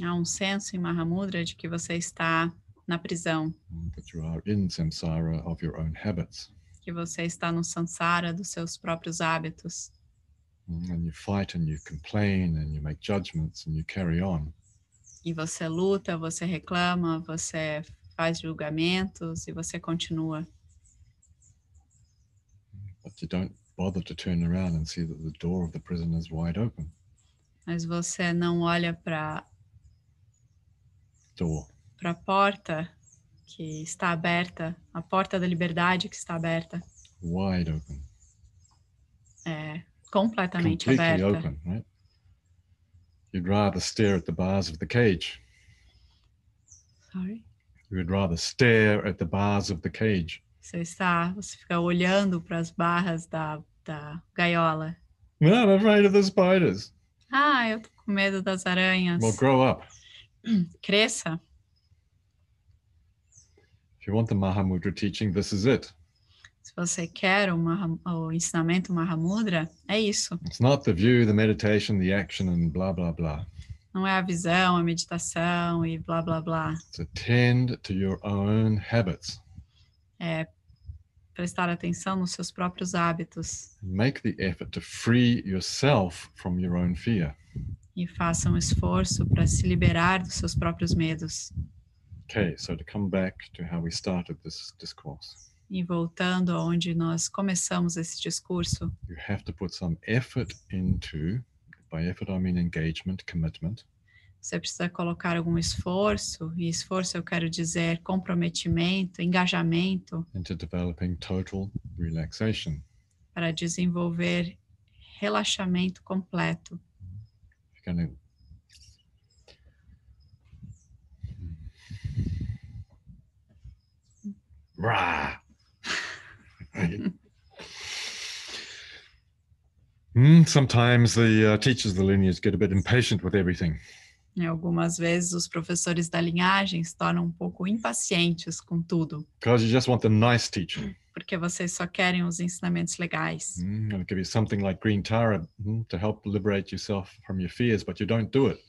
Há um senso em Mahamudra de que você está na prisão, that you are in samsara of your own habits. que você está no sansara dos seus próprios hábitos. Mm, And you fight and you complain and you make judgments and you carry on. E você luta, você reclama, você faz julgamentos e você continua. But you don't bother to turn around and see that the door of the prison is wide open. Mas você não olha para Door. para a porta que está aberta, a porta da liberdade que está aberta, Wide open. é completamente Completely aberta. open, right? You'd rather stare at the bars of the cage. Sorry. You would rather stare at the bars of the cage. Você está, você fica olhando para as barras da, da gaiola. No, I'm afraid of the spiders. Ah, eu tô com medo das aranhas. Well, grow up. Cresça. If you want the Mahamudra teaching, this is it. Se você quer o, Maha- o ensinamento Mahamudra, é isso. It's not the view, the meditation, the action, and blah, blah, blah. Não é a visão, a meditação e blá blá blá. It's attend to your own habits. É prestar atenção nos seus próprios hábitos Make the effort to free yourself from your own fear. E faça um esforço para se liberar dos seus próprios medos. Okay, so to come back to how we started this discourse, E voltando aonde nós começamos esse discurso, you have to put some effort into, by effort I mean engagement, commitment, você precisa colocar algum esforço, e esforço eu quero dizer comprometimento, engajamento, into developing total relaxation. para desenvolver relaxamento completo. Rah. Hmm, sometimes the uh, teachers of the lineage get a bit impatient with everything. E algumas vezes os professores da linhagem se tornam um pouco impacientes com tudo, Because you just want the nice teaching. porque vocês só querem os ensinamentos legais. Mm, I'll give you something like Green Tara mm, to help liberate yourself from your fears, but you don't do it.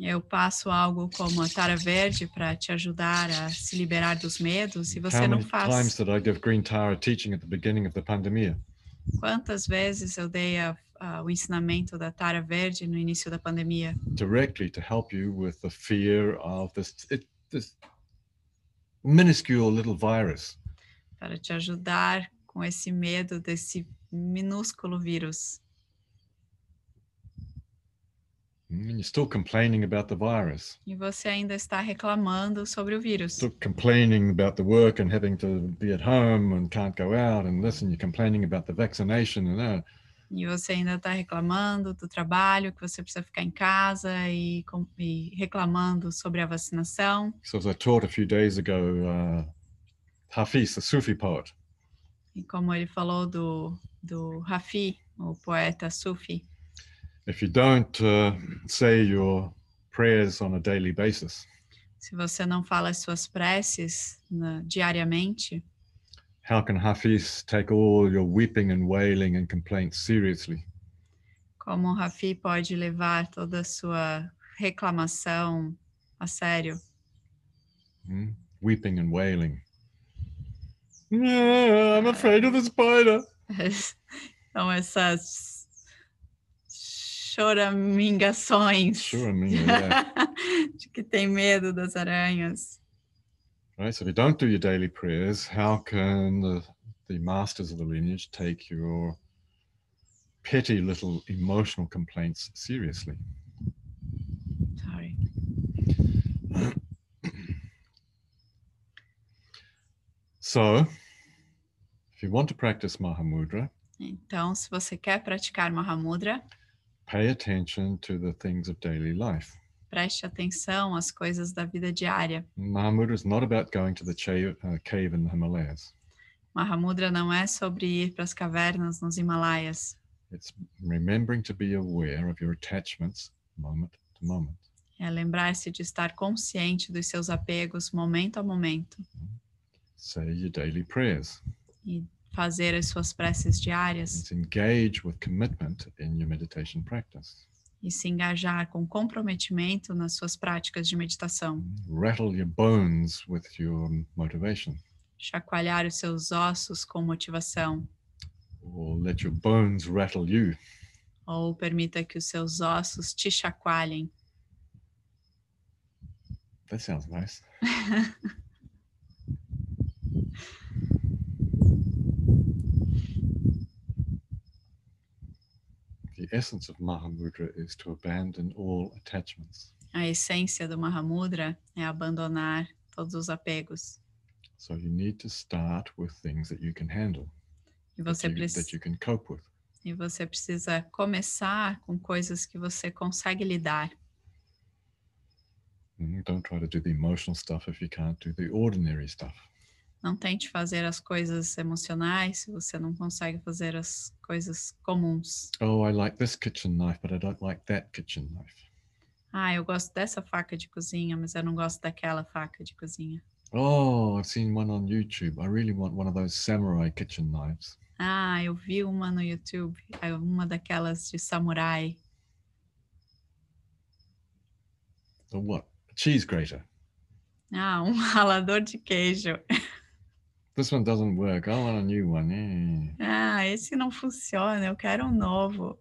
Eu passo algo como a tara verde para te ajudar a se liberar dos medos e você How não many times faz. did I give Green Tara teaching at the beginning of the pandemic? Quantas vezes eu dei a- a- o ensinamento da tara verde no início da pandemia? directly to help you with the fear of this it, this minuscule little virus. Para te ajudar com esse medo desse minúsculo vírus. You're still complaining about the virus, E você ainda está reclamando sobre o vírus. still complaining about the work and having to be at home and can't go out and and you're complaining about the vaccination and that. E você ainda está reclamando do trabalho, que você precisa ficar em casa e, com- e reclamando sobre a vacinação. So as I taught a few days ago, uh, Hafiz, the Sufi poet, E como ele falou do, do Rafi, o poeta Sufi, if you don't uh, say your prayers on a daily basis, se você não fala as suas preces na- diariamente, how can Hafiz take all your weeping and wailing and complaints seriously? como Rafi pode levar toda a sua reclamação a sério? Mm, Weeping and wailing. Yeah, I'm afraid of the spider. Então, essas choramingações mean, yeah. de que tem medo das aranhas. Right. So if you don't do your daily prayers, how can the, the masters of the lineage take your petty little emotional complaints seriously? Sorry. So, if you want to practice Mahamudra, Então, se você quer praticar Mahamudra, pay attention to the things of daily life. Preste atenção às coisas da vida diária. Mahamudra is not about going to the uh, cave in the Himalayas. Mahamudra não é sobre ir para as cavernas nos Himalaias. It's remembering to be aware of your attachments moment to moment. É lembrar-se de estar consciente dos seus apegos momento a momento Say your daily prayers. e fazer as suas preces diárias It's engage with commitment in your meditation practice. E se engajar com comprometimento nas suas práticas de meditação. Rattle your bones with your motivation, Chacoalhar os seus ossos com motivação or let your bones rattle you. ou permita que os seus ossos te chacoalhem. That sounds nice. the essence of Mahamudra is to abandon all attachments. A essência do Mahamudra é abandonar todos os apegos. So you need to start with things that you can handle, E that você, you, preci- that you can cope with. e você precisa começar com coisas que você consegue lidar. Mm, Don't try to do the emotional stuff if you can't do the ordinary stuff. Não tente fazer as coisas emocionais se você não consegue fazer as coisas comuns. Oh, I like this kitchen knife, but I don't like that kitchen knife. Ah, eu gosto dessa faca de cozinha, mas eu não gosto daquela faca de cozinha. Oh, I've seen one on YouTube. I really want one of those samurai kitchen knives. Ah, eu vi uma no YouTube, uma daquelas de samurai. Or what? A cheese grater. Ah, um ralador de queijo. This one doesn't work. I want a new one. Yeah. Ah, esse não funciona, eu quero um novo.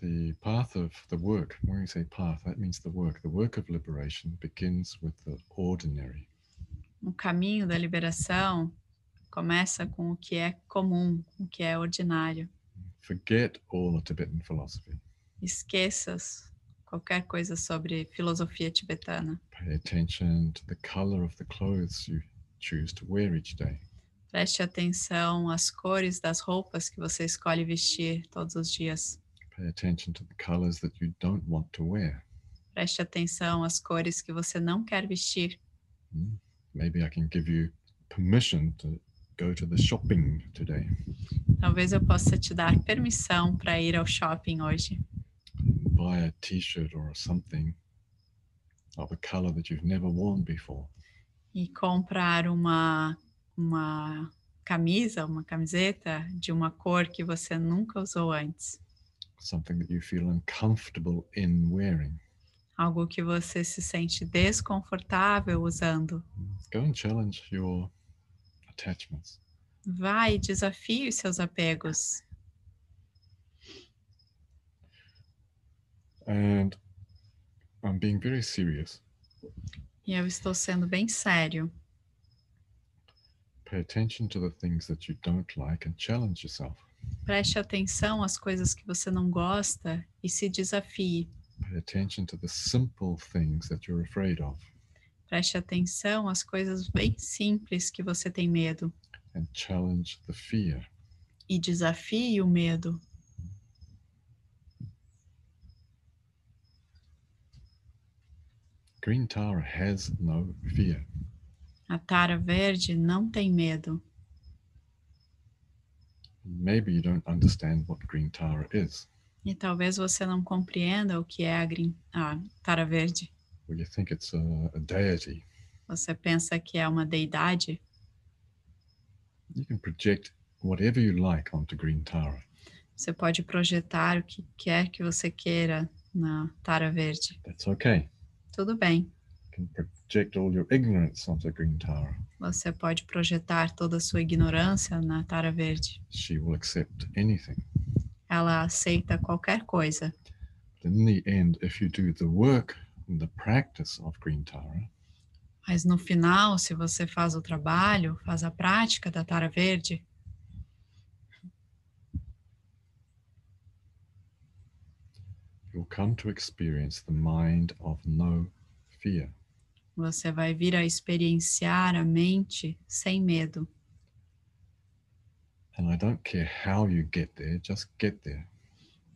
the path of the work, when we say path, that means the work. The work of liberation begins with the ordinary. O caminho da liberação começa com o que é comum, com o que é ordinário. Forget all the Tibetan philosophy. Esqueças qualquer coisa sobre filosofia tibetana. Pay attention to the color of the clothes you choose to wear each day. Preste atenção às cores das roupas que você escolhe vestir todos os dias. Pay attention to the colors that you don't want to wear. Preste atenção às cores que você não quer vestir. Hmm? Maybe I can give you permission to go to the shopping today. Talvez eu possa te dar permissão para ir ao shopping hoje. Buy a t-shirt or something of a color that you've never worn before. e comprar uma, uma camisa, uma camiseta de uma cor que você nunca usou antes. Something that you feel uncomfortable in wearing. Algo que você se sente desconfortável usando. Go and challenge your attachments. Vai desafie os seus apegos. And I'm being very serious. E eu estou sendo bem sério. Pay attention to the things that you don't like and challenge yourself. Preste atenção às coisas que você não gosta e se desafie. Pay attention to the simple things that you're afraid of Preste atenção às coisas bem simples que você tem medo and challenge the fear. e desafie o medo. Green Tara has no fear. A tara verde não tem medo. Maybe you don't understand what Green Tara is, E talvez você não compreenda o que é a, green, a tara verde. or you think it's a, a deity. Você pensa que é uma deidade? You can project whatever you like onto Green Tara. Você pode projetar o que quer que você queira na tara verde. That's okay. Tudo bem. You can project all your ignorance onto Green Tara. Você pode projetar toda a sua ignorância na tara verde. She will accept anything. Ela aceita qualquer coisa. In the end, if you do the work and the practice of Green Tara, Mas no final, se você faz o trabalho, faz a prática da tara verde, you'll come to experience the mind of no fear. você vai vir a experienciar a mente sem medo. And I don't care how you get there, just get there.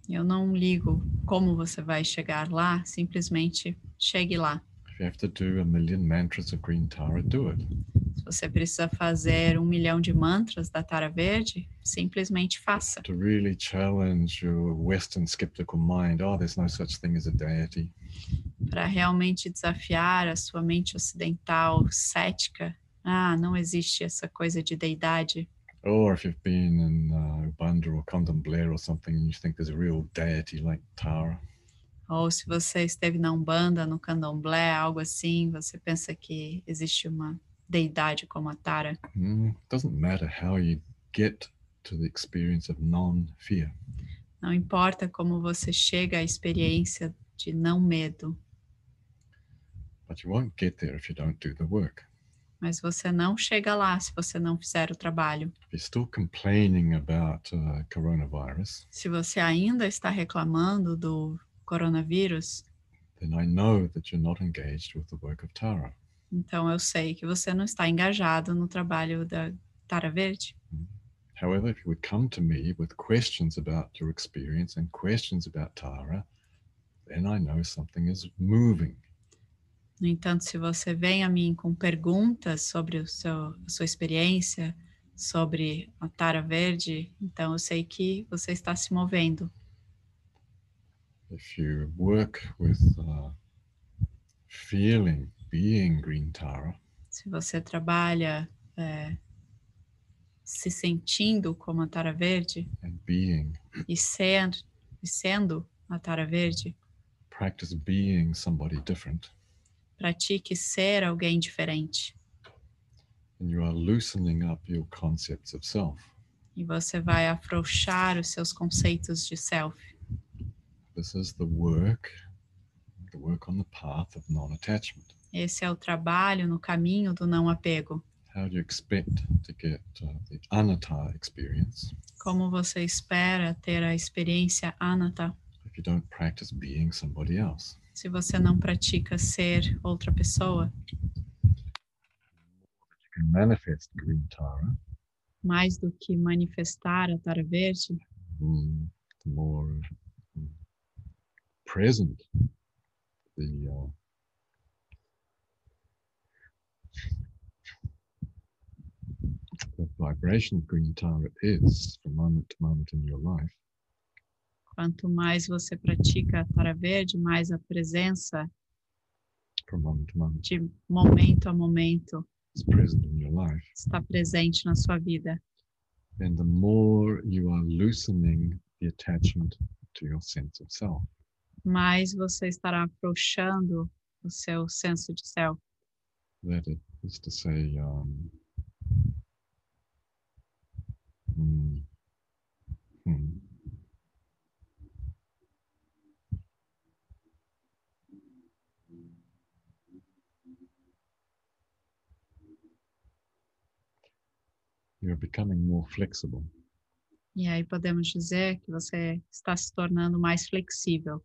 Eu não ligo como você vai chegar lá, simplesmente chegue lá. If you have to do a million mantras of Green Tara, do it. Se você precisa fazer um milhão de mantras da Tara Verde, simplesmente faça. To really challenge your Western skeptical mind, oh, there's no such thing as a deity. Para realmente desafiar a sua mente ocidental cética. Ah, não existe essa coisa de deidade. Or if you've been in uh, Ubanda or Contemplaire or something and you think there's a real deity like Tara, Ou se você esteve na Umbanda, no Candomblé, algo assim, você pensa que existe uma deidade como a Tara. mm, doesn't matter how you get to the experience of non fear. Não importa como você chega à experiência de não medo, But you won't get there if you don't do the work. mas você não chega lá se você não fizer o trabalho. If you're still complaining about uh, coronavirus, Se você ainda está reclamando do coronavírus, then I know that you're not engaged with the work of Tara. Então eu sei que você não está engajado no trabalho da Tara Verde. However, if you would come to me with questions about your experience and questions about Tara, then I know something is moving. No entanto, se você vem a mim com perguntas sobre o seu, a sua experiência, sobre a Tara Verde, então eu sei que você está se movendo. If you work with uh, feeling, being Green Tara, Se você trabalha é, se sentindo como a Tara Verde and being, e, ser, e sendo a Tara Verde, practice being somebody different, pratique ser alguém diferente. and you are loosening up your concepts of self. E você vai afrouxar os seus conceitos de self. This is the work, the work on the path of non-attachment. Esse é o trabalho no caminho do não apego. How do you expect to get uh, the anatta experience Como você espera ter a experiência anatta if you don't practice being somebody else? se você não pratica ser outra pessoa? You can manifest green Tara, Mais do que manifestar a tara verde, mm, the more mm, present the uh, the vibration of green Tara is from moment to moment in your life. quanto mais você pratica a tara verde, mais a presença moment moment de momento a momento is present in your life. está presente na sua vida. And the more you are loosening the attachment to your sense of self. mais você estará afrouxando o seu senso de self. That it is to say, um, mm, hmm. You're becoming more flexible. E aí podemos dizer que você está se tornando mais flexível.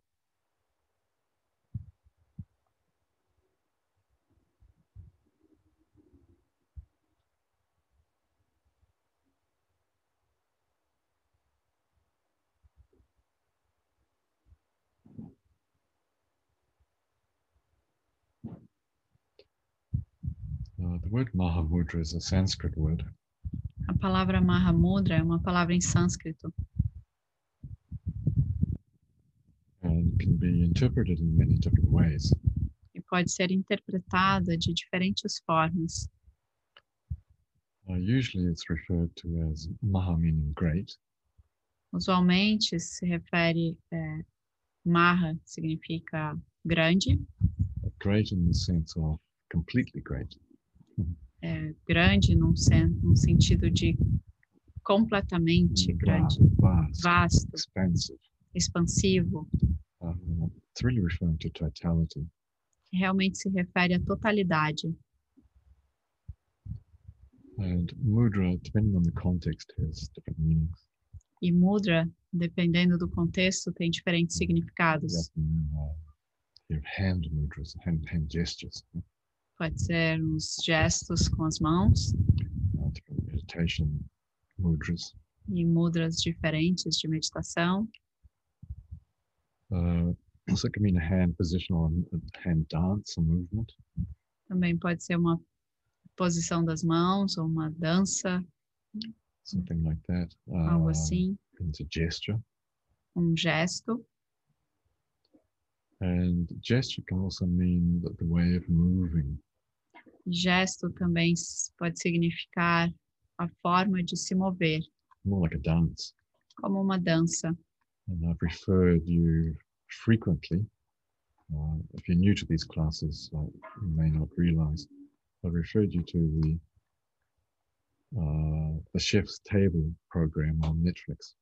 Uh, the word Mahamudra is a Sanskrit word. A palavra Mahamudra é uma palavra em sânscrito and can be interpreted in many different ways. e pode ser interpretada de diferentes formas. Uh, usually it's referred to as Maha meaning great, Usualmente se refere é, Maha significa grande, but great in the sense of completely great. É, grande num, sen num sentido de completamente grande, Vast, vast, vasto, expansive. expansivo, Uh, it's really referring to totality. realmente se refere à totalidade. And mudra, depending on the context, has different meanings. E mudra, dependendo do contexto, tem diferentes significados. uh, you have hand mudras, hand, hand gestures, Pode ser uns gestos com as mãos meditation mudras. e mudras diferentes de meditação. Uh, also can mean a hand position or a hand dance or movement. Também pode ser uma posição das mãos ou uma dança, something like that. algo Uh, assim, It's a gesture. um gesto. And gesture can also mean that the way of moving. Gesto também pode significar a forma de se mover, more like a dance. como uma dança. And I've referred you frequently. Uh, if you're new to these classes, uh, you may not realize. I've referred you to the uh, the Chef's Table program on Netflix.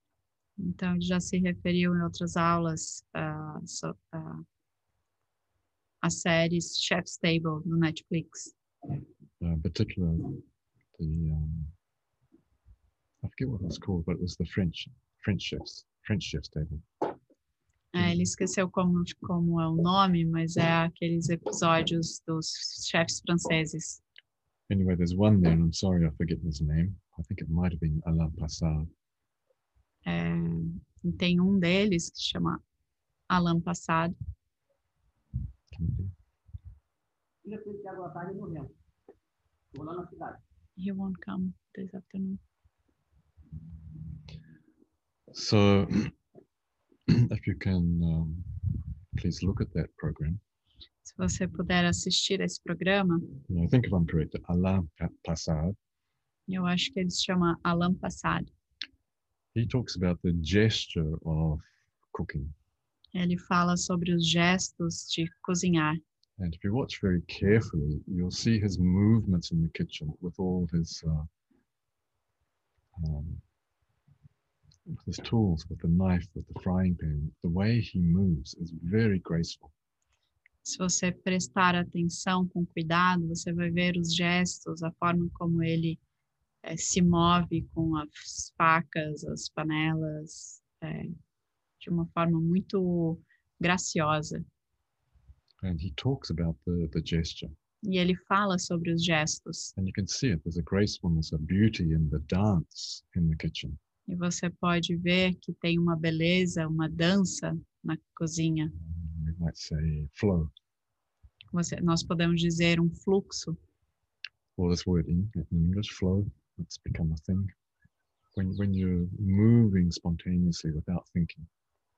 Então, já se referiu em outras aulas ah, so- ah, às séries Chef's Table no Netflix. Uh, in particular, the um, I forget what it was called, but it was the French French chefs French Chef's Table. É, ele esqueceu como, como é o nome, mas é aqueles episódios dos chefes franceses. Anyway, there's one there, and I'm sorry I forget his name. I think it might have been Alain Passard. É, tem um deles que chama Alain do- Ele fez que agora tarde lá na cidade. He won't come this afternoon. So, if you can um, please look at that program. Se você puder assistir esse programa, I think if I'm correct, Alain Pa- Passard, eu acho que ele se chama Alain Passado. he talks about the gesture of cooking. Ele fala sobre os gestos de cozinhar. And if you watch very carefully, you'll see his movements in the kitchen with all his uh, um, his tools, with the knife, with the frying pan, the way he moves is very graceful. Se você prestar atenção com cuidado, você vai ver os gestos, a forma como ele eh, se move com as facas, as panelas, eh, de uma forma muito graciosa. And he talks about the, the gesture. E ele fala sobre os gestos. And you can see it. There's a gracefulness, a beauty in the dance in the kitchen. E você pode ver que tem uma beleza, uma dança na cozinha. We might say flow. Você, nós podemos dizer um fluxo. Or this word in, in English, flow. It's become a thing. When, when you're moving spontaneously without thinking.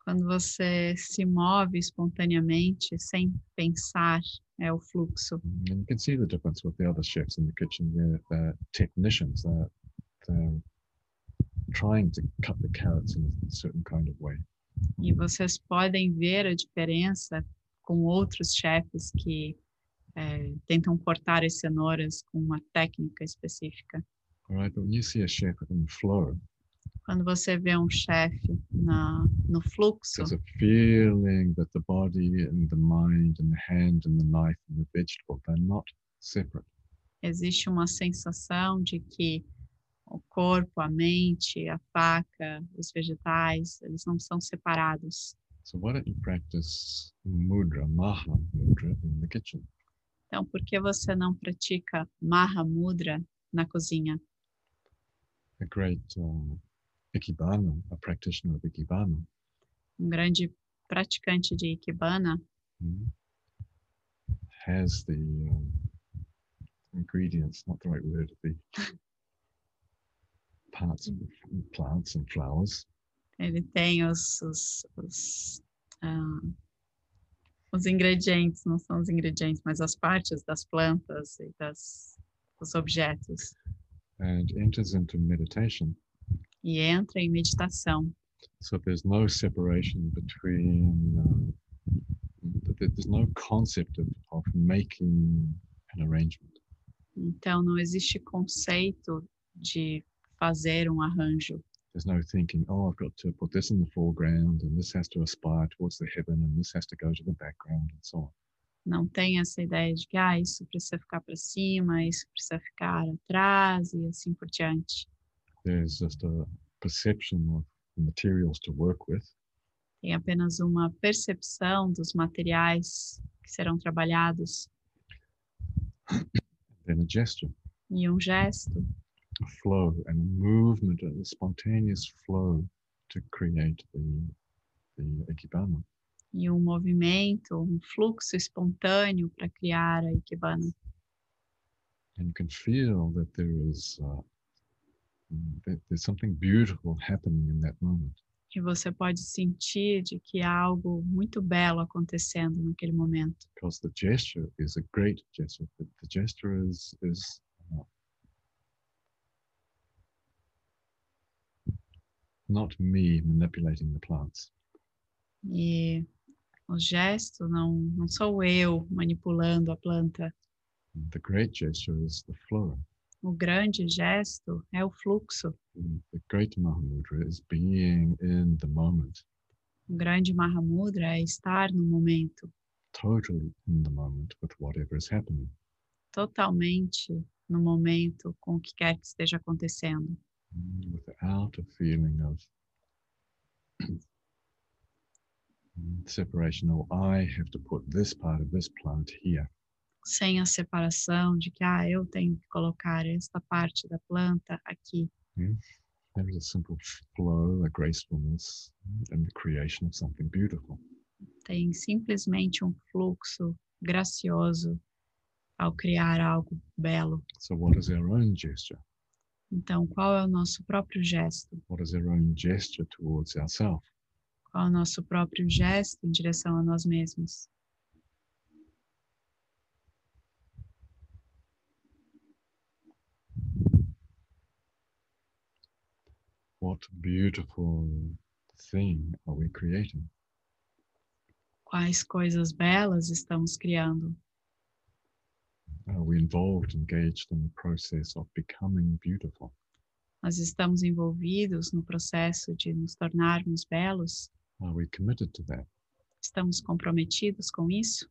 Quando você se move espontaneamente, sem pensar, é o fluxo. And you can see the difference with the other chefs in the kitchen. They're, they're technicians. They're, they're trying to cut the carrots in a certain kind of way. E vocês podem ver a diferença com outros chefes que eh, tentam cortar as cenouras com uma técnica específica. All right, but when you see a chef in flow, Quando você vê um chefe na no fluxo, there's a feeling that the body and the mind and the hand and the knife and the vegetable, they're not separate. existe uma sensação de que o corpo, a mente, a faca, os vegetais, eles não são separados. So why don't you practice mudra, maha mudra in the kitchen? Então, por que você não pratica Maha Mudra na cozinha? A great um, ikebana, a practitioner of ikebana, Um grande praticante de Ikebana mm, has the um, ingredients, not the right word, the parts of plants and flowers ele tem os, os, os, ah, os ingredientes, não são os ingredientes, mas as partes das plantas e das, dos objetos. and enters into meditation. E entra em meditação. So there's no separation between, uh, th- th- there's no concept of, of making an arrangement. Então, não existe conceito de fazer um arranjo. There's no thinking, oh, I've got to put this in the foreground and this has to aspire towards the heaven and this has to go to the background and so on. Não tem essa ideia de que ah, isso precisa ficar para cima, isso precisa ficar atrás e assim por diante. There's just a perception of the materials to work with. Tem apenas uma percepção dos materiais que serão trabalhados then a gesture, e um gesto, a flow and a movement, a spontaneous flow to create the, the ikebana. e um movimento, um fluxo espontâneo para criar a Ikebana. And you can feel that there is uh, there's something beautiful happening in that moment. Que você pode sentir de que há algo muito belo acontecendo naquele momento. because the gesture is a great gesture. The, the gesture is is uh, not me manipulating the plants. E o gesto não, não sou eu manipulando a planta. The great gesture is the flow. O grande gesto é o fluxo. The, great Mahamudra is being in the moment, O grande Mahamudra é estar no momento, totally in the moment with whatever is happening. totalmente no momento com o que quer que esteja acontecendo, mm, Without a feeling of separation. Oh, I have to put this part of this plant here. Sem a separação de que ah, eu tenho que colocar esta parte da planta aqui. There is a simple flow, a gracefulness, and the creation of something beautiful. Tem simplesmente um fluxo gracioso ao criar algo belo. So, what is our own gesture? Então, qual é o nosso próprio gesto? What is our own gesture towards ourselves? Qual é o nosso próprio gesto em direção a nós mesmos? What beautiful thing are we creating? Quais coisas belas estamos criando? Are we involved, engaged in the process of becoming beautiful? Nós estamos envolvidos no processo de nos tornarmos belos? Are we committed to that? Estamos comprometidos com isso?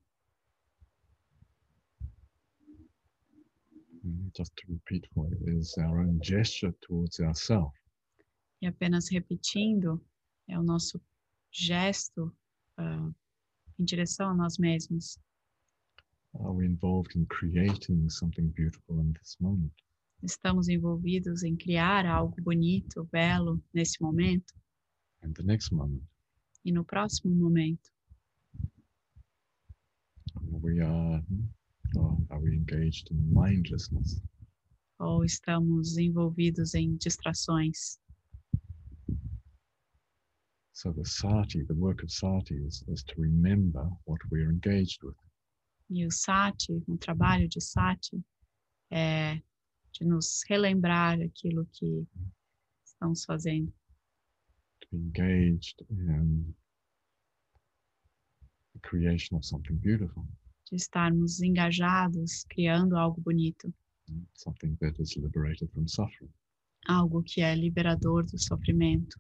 Mm, Just to repeat for you, is our own gesture towards ourselves. E apenas repetindo, é o nosso gesto ah, em direção a nós mesmos. Are we involved in creating something beautiful in this moment? Estamos envolvidos em criar algo bonito, belo nesse momento And the next moment, e no próximo momento. we are, or are we engaged in mindlessness? Ou estamos envolvidos em distrações. So the sati, the work of sati is, is to remember what we're engaged with. E o sati, o trabalho de sati, é de nos relembrar aquilo que estamos fazendo, to be engaged in the creation of something beautiful, de estarmos engajados, criando algo bonito, something that is liberated from suffering. algo que é liberador do sofrimento.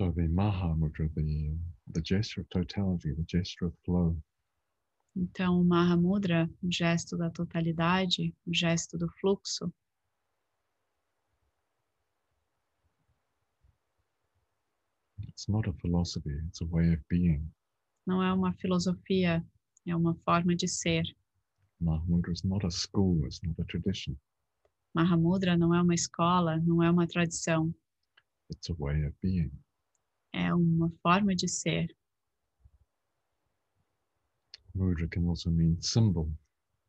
So the Maha Mudra, the, the gesture of totality, the gesture of flow, Então, o Mahamudra, o gesto da totalidade, o gesto do fluxo, it's not a philosophy, it's a way of being. não é uma filosofia, é uma forma de ser. Maha Mudra is not a school, it's not a tradition, Mahamudra não é uma escola, não é uma tradição, it's a way of being. É uma forma de ser. Mudra can also mean symbol.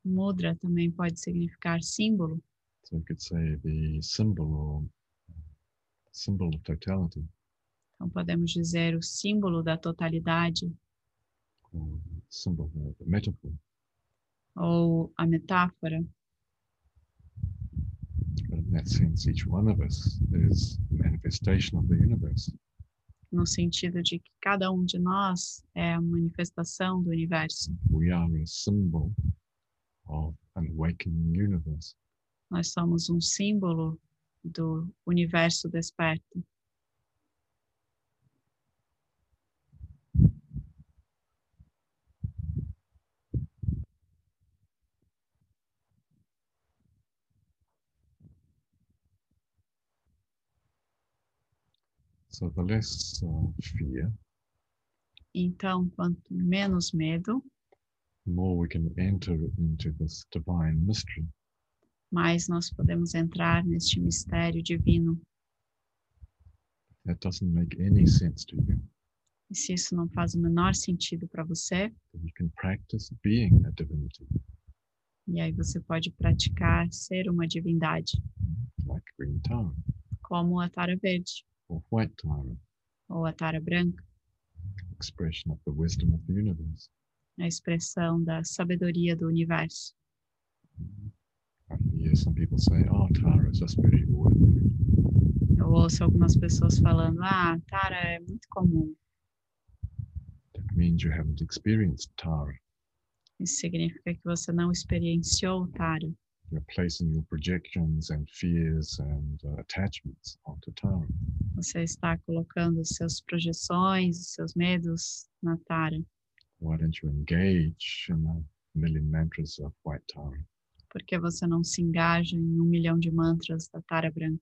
Mudra também pode significar símbolo, So you could say the symbol or symbol of totality, então podemos dizer o símbolo da totalidade or symbol of the metaphor. ou a metáfora. But in that sense, each one of us is manifestation of the universe. No sentido de que cada um de nós é a manifestação do universo. We are a symbol of an awakening universe. Nós somos um símbolo do universo desperto. So the less fear, Então, quanto menos medo, more we can enter into this divine mystery. mais nós podemos entrar neste mistério divino. That doesn't make any sense to you. E se isso não faz o menor sentido para você, you can practice being a divinity, e aí você pode praticar ser uma divindade, like green como a Tara Verde or white Tara, ou a Tara Branca, expression of the wisdom of the universe. a expressão da sabedoria do universo. I hear some people say, "Oh, Tara is just very ordinary." Eu ouço algumas pessoas falando: ah, Tara é muito comum. That means you haven't experienced Tara. Isso significa que você não experienciou Tara. You're placing your projections and fears and uh, attachments onto Tara. Você está colocando suas projeções, seus medos na Tara. Why don't you engage in a million mantras of white Tara? Por que você não se engaja em um milhão de mantras da Tara Branca?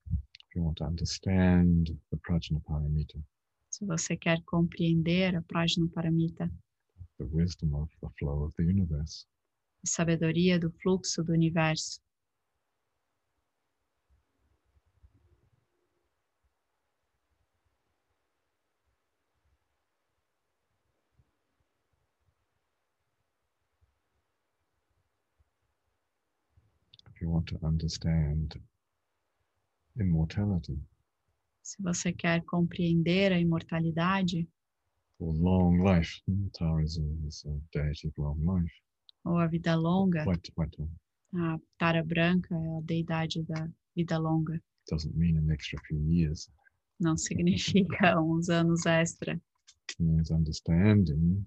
If you want to understand the Prajnaparamita, Se você quer compreender a Prajnaparamita, the wisdom of the flow of the universe, a sabedoria do fluxo do universo, if you want to understand immortality, se você quer compreender a imortalidade, or long life. Mm, Tara is a, is a deity of long life. Ou a vida longa. White uh, A Tara Branca é a deidade da vida longa. doesn't mean an extra few years. Não significa uns anos extra. Means understanding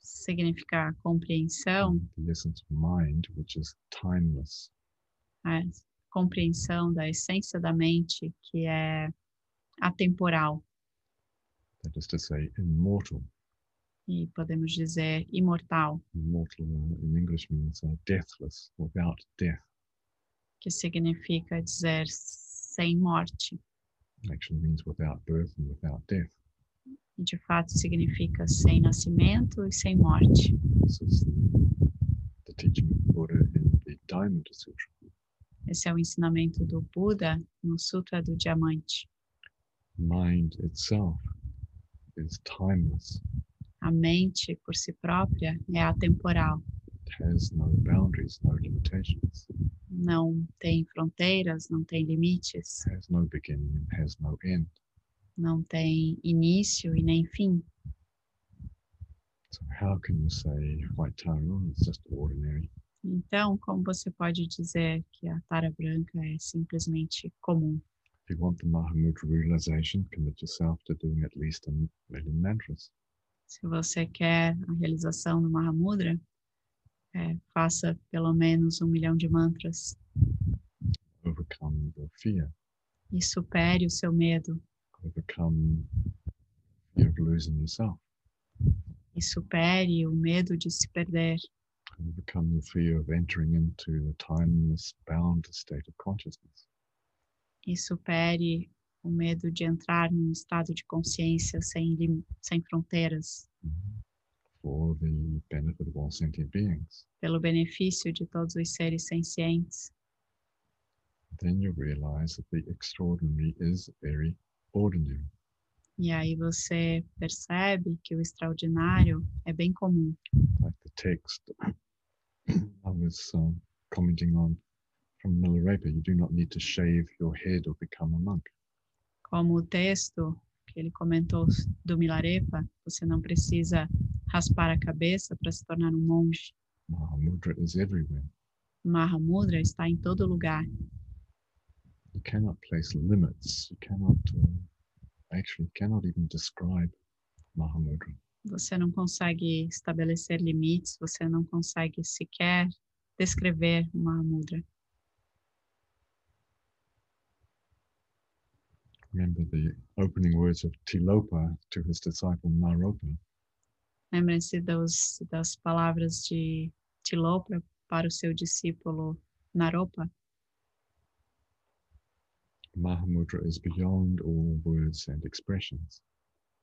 Significa compreensão, essence mind, which is timeless. a compreensão da essência da mente, que é atemporal. That is to say, immortal. E podemos dizer imortal, Immortal in English means uh, deathless, without death. que significa dizer sem morte. Actually means without birth and without death. E de fato significa sem nascimento e sem morte. This is the, the teaching of Buddha in the Diamond Sutra. Esse é o ensinamento do Buda no Sutra do Diamante. Mind itself is timeless. A mente por si própria é atemporal, It has no boundaries, no limitations. não tem fronteiras, não tem limites, It has no beginning and has no end. não tem início e nem fim. So how can you say White Tara is just ordinary? Então, como você pode dizer que a tara branca é simplesmente comum? If you want the Mahamudra realization, commit yourself to doing at least a million mantras. Se você quer a realização do Mahamudra, é, faça pelo menos um milhão de mantras. Overcome the fear, e supere o seu medo. Overcome fear of losing yourself, e supere o medo de se perder. Overcome the fear of entering into the timeless, boundless state of consciousness. e supere o medo de entrar num estado de consciência sem, sem fronteiras, for the benefit of all sentient beings. pelo benefício de todos os seres sencientes. Then you realize that the extraordinary is very ordinary. E aí você percebe que o extraordinário é bem comum, like the text I was um, commenting on from Milarepa, you do not need to shave your head or become a monk. Como o texto que ele comentou do Milarepa, você não precisa raspar a cabeça para se tornar um monge. Mahamudra is everywhere. Mahamudra está em todo lugar. You cannot place limits. You cannot uh, actually cannot even describe Mahamudra. Você não consegue estabelecer limites, você não consegue sequer descrever Mahamudra. Remember the opening words of Tilopa to his disciple Naropa. Lembrem-se das palavras de Tilopa para o seu discípulo Naropa. Mahamudra is beyond all words and expressions.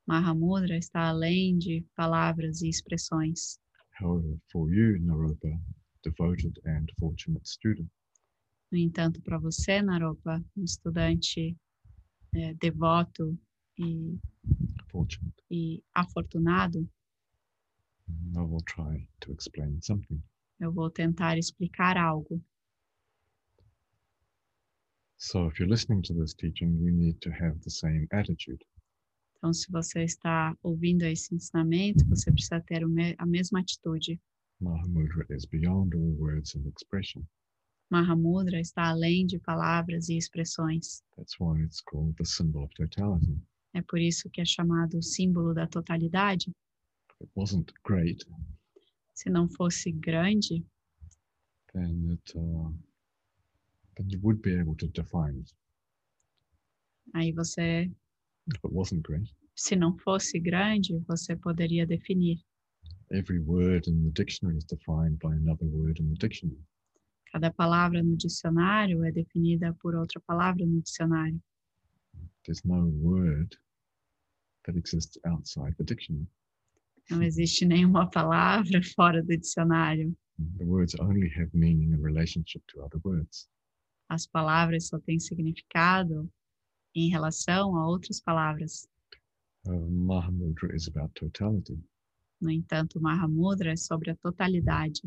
Mahamudra está além de palavras e expressões. However, for you, Naropa, devoted and fortunate student, No entanto, para você, Naropa, um estudante eh, devoto e, e afortunado, I will try to explain something. eu vou tentar explicar algo. So, if you're listening to this teaching, you need to have the same attitude. Então, se você está ouvindo esse ensinamento, você precisa ter a mesma atitude. Mahamudra is beyond all words and expression. Mahamudra está além de palavras e expressões. That's why it's called the symbol of totality. É por isso que é chamado o símbolo da totalidade. If it wasn't great, Se não fosse grande, then it uh, then you would be able to define it. aí você, great, se não fosse grande, você poderia definir. every word in the dictionary is defined by another word in the dictionary. Cada palavra no dicionário é definida por outra palavra no dicionário. There's no word that exists outside the dictionary. Não existe nenhuma palavra fora do dicionário. The words only have meaning in relationship to other words. As palavras só têm significado em relação a outras palavras. Uh, Mahamudra is about totality. No entanto, Mahamudra é sobre a totalidade.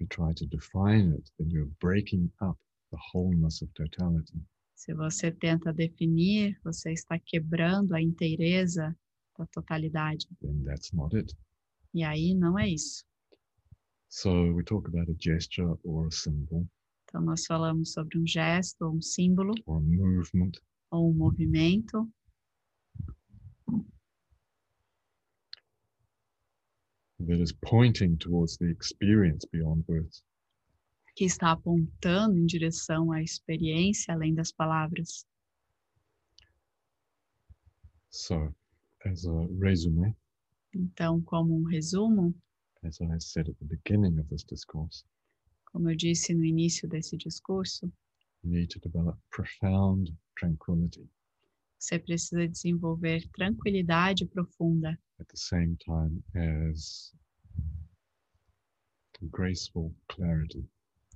You try to define it, then you're breaking up the wholeness of totality. Se você tenta definir, você está quebrando a inteireza da totalidade. then that's not it. E aí não é isso. So we talk about a gesture or a symbol Então nós falamos sobre um gesto, ou um símbolo, or a movement ou um movimento that is pointing towards the experience beyond words. que está apontando em direção à experiência além das palavras. So, as a resume, Então, como um resumo, as I said at the beginning of this discourse, como eu disse no início desse discurso, you need to develop profound tranquility você precisa desenvolver tranquilidade profunda, at the same time as graceful clarity.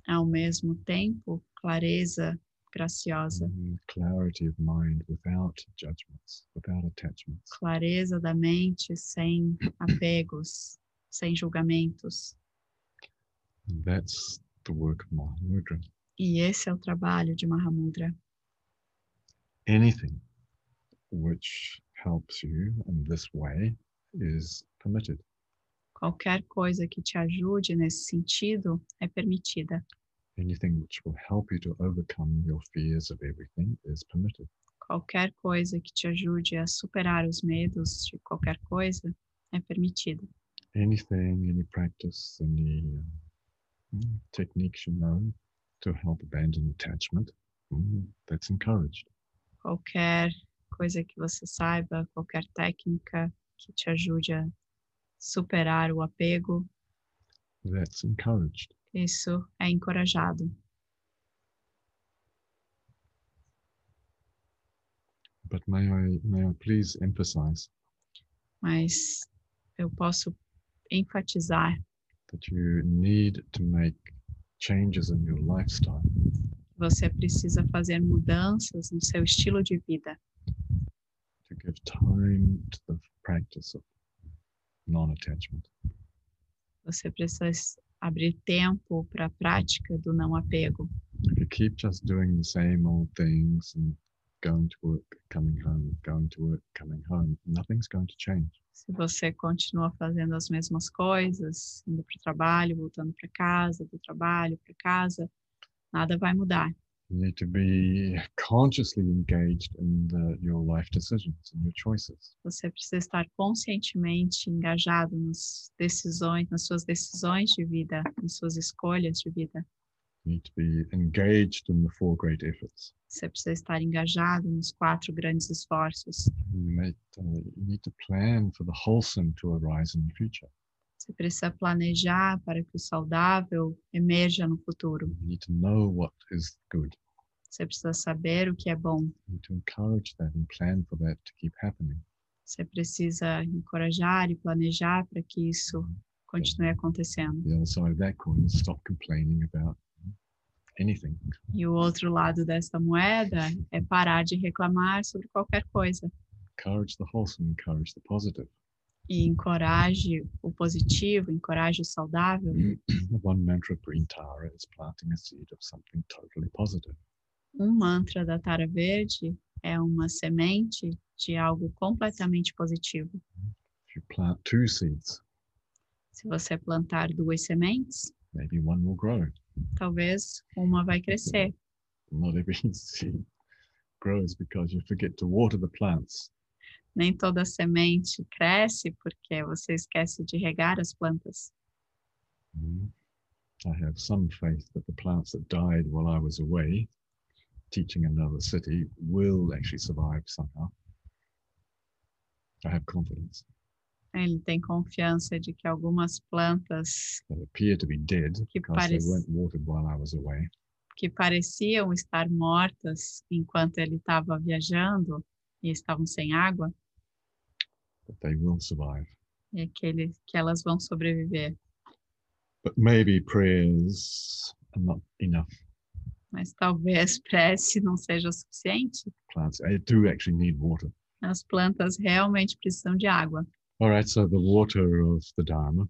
ao mesmo tempo, clareza graciosa, Mm, clarity of mind without judgments, without attachments. clareza da mente sem apegos, sem julgamentos. And that's the work of Mahamudra. E esse é o trabalho de Mahamudra. Anything which helps you in this way is permitted. Qualquer coisa que te ajude nesse sentido é permitida. Anything which will help you to overcome your fears of everything is permitted. Qualquer coisa que te ajude a superar os medos de qualquer coisa é permitida. Anything, any practice, any techniques you know to help abandon attachment, mm, that's encouraged. Qualquer coisa que você saiba, qualquer técnica que te ajude a superar o apego, That's encouraged. isso é encorajado. But may I, may I please emphasize Mas eu posso enfatizar that you need to make changes in your lifestyle você precisa fazer mudanças no seu estilo de vida, to give time to the practice of non-attachment. você precisa abrir tempo para a prática do não apego. If you keep just doing the same old things and going to work, coming home, going to work, coming home, nothing's going to change. Se você continua fazendo as mesmas coisas, indo para o trabalho, voltando para casa, do trabalho para casa, nada vai mudar. You need to be consciously engaged in the, your life decisions and your choices. Você precisa estar conscientemente engajado nas decisões, nas suas decisões de vida, nas suas escolhas de vida. You need to be engaged in the four great efforts. Você precisa estar engajado nos quatro grandes esforços. You, make, uh, you need to plan for the wholesome to arise in the future. Você precisa planejar para que o saudável emerja no futuro. You need to know what is good. Você precisa saber o que é bom. You need to encourage that and plan for that to keep happening. Você precisa encorajar e planejar para que isso continue acontecendo. The other side of that coin is stop complaining about anything. E o outro lado dessa moeda é parar de reclamar sobre qualquer coisa Encourage the wholesome, encourage the positive. E encoraje o positivo, encoraje o saudável. One mantra for Intara is planting a seed of something totally positive. Um mantra da Tara Verde é uma semente de algo completamente positivo. If you plant two seeds, Se você plantar duas sementes, maybe one will grow. talvez uma vai crescer. Not every seed grows because you forget to water the plants. Nem toda semente cresce porque você esquece de regar as plantas. Mm. I have some faith that the plants that died while I was away teaching another city will actually survive somehow. I have confidence Ele tem confiança de que algumas plantas dead Que because they parece- weren't watered while I was away. que pareciam estar mortas enquanto ele estava viajando e estavam sem água, But they will survive. é que, ele, que elas vão sobreviver. But maybe prayers are not enough. Mas talvez prece não seja o suficiente. Plants they do actually need water. As plantas realmente precisam de água. All right, so the water of the Dharma,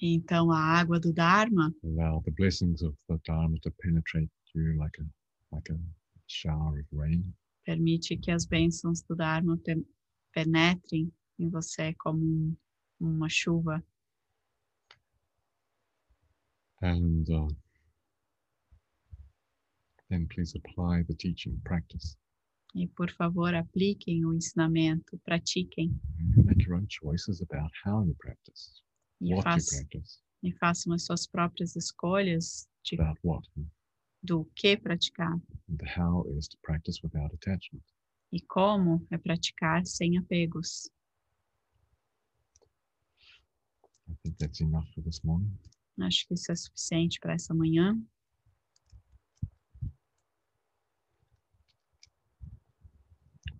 Então, a água do Dharma allow the blessings of the Dharma to penetrate you like a like a shower of rain. Permite que as bênçãos do Dharma penetrem em você como um- uma chuva. And uh, then please apply the teaching practice. E, por favor, apliquem o ensinamento, pratiquem make your own choices about how you practice, e, what you practice, e façam as suas próprias escolhas de, about what. do que praticar And how is to practice without attachment. e como é praticar sem apegos. I think that's enough for this morning. Acho que isso é suficiente para essa manhã.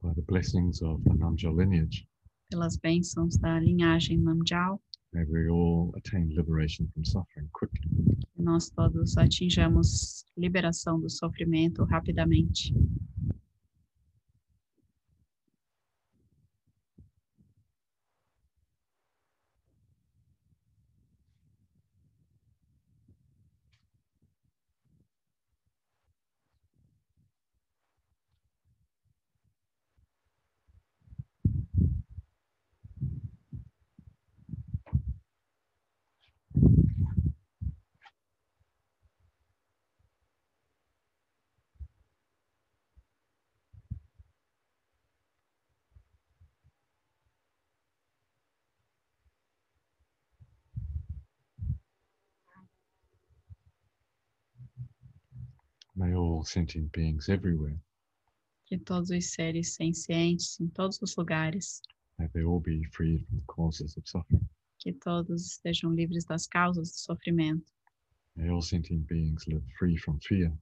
By the blessings of the Namja lineage, Pelas bênçãos da linhagem Namjal, may we all attain liberation from suffering quickly. que nós todos atinjamos liberação do sofrimento rapidamente. May all sentient beings everywhere, Que todos os seres sencientes em todos os lugares, may they all be freed from the causes of suffering. que todos estejam livres das causas do sofrimento, May all sentient beings live free from fear.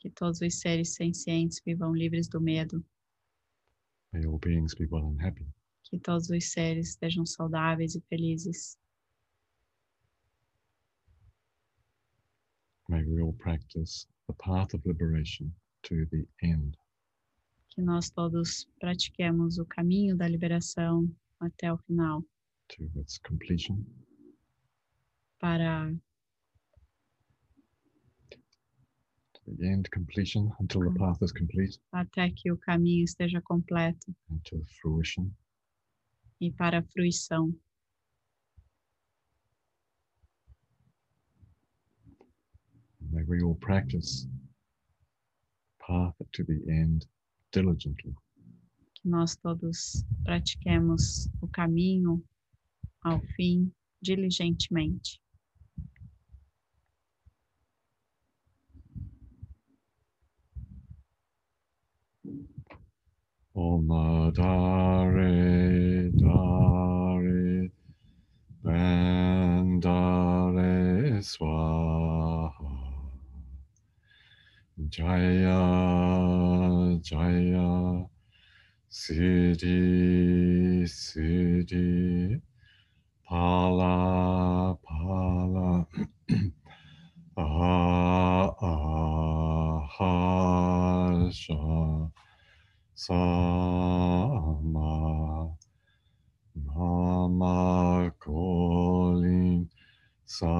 que todos os seres sencientes vivam livres do medo, May all beings be well and happy. que todos os seres estejam saudáveis e felizes, May we all practice the path of liberation to the end. que nós todos pratiquemos o caminho da liberação até o final, to its completion. para to the end completion until the path is complete até que o caminho esteja completo and to fruition. e para a fruição. May we all practice path to the end diligently. Que nós todos pratiquemos o caminho ao fim diligentemente. Om Dare Dare Bandare Swaha Jaya Jaya Siddhi Siddhi Pala Pala Ah Ah Sha Sama Nama Calling Sa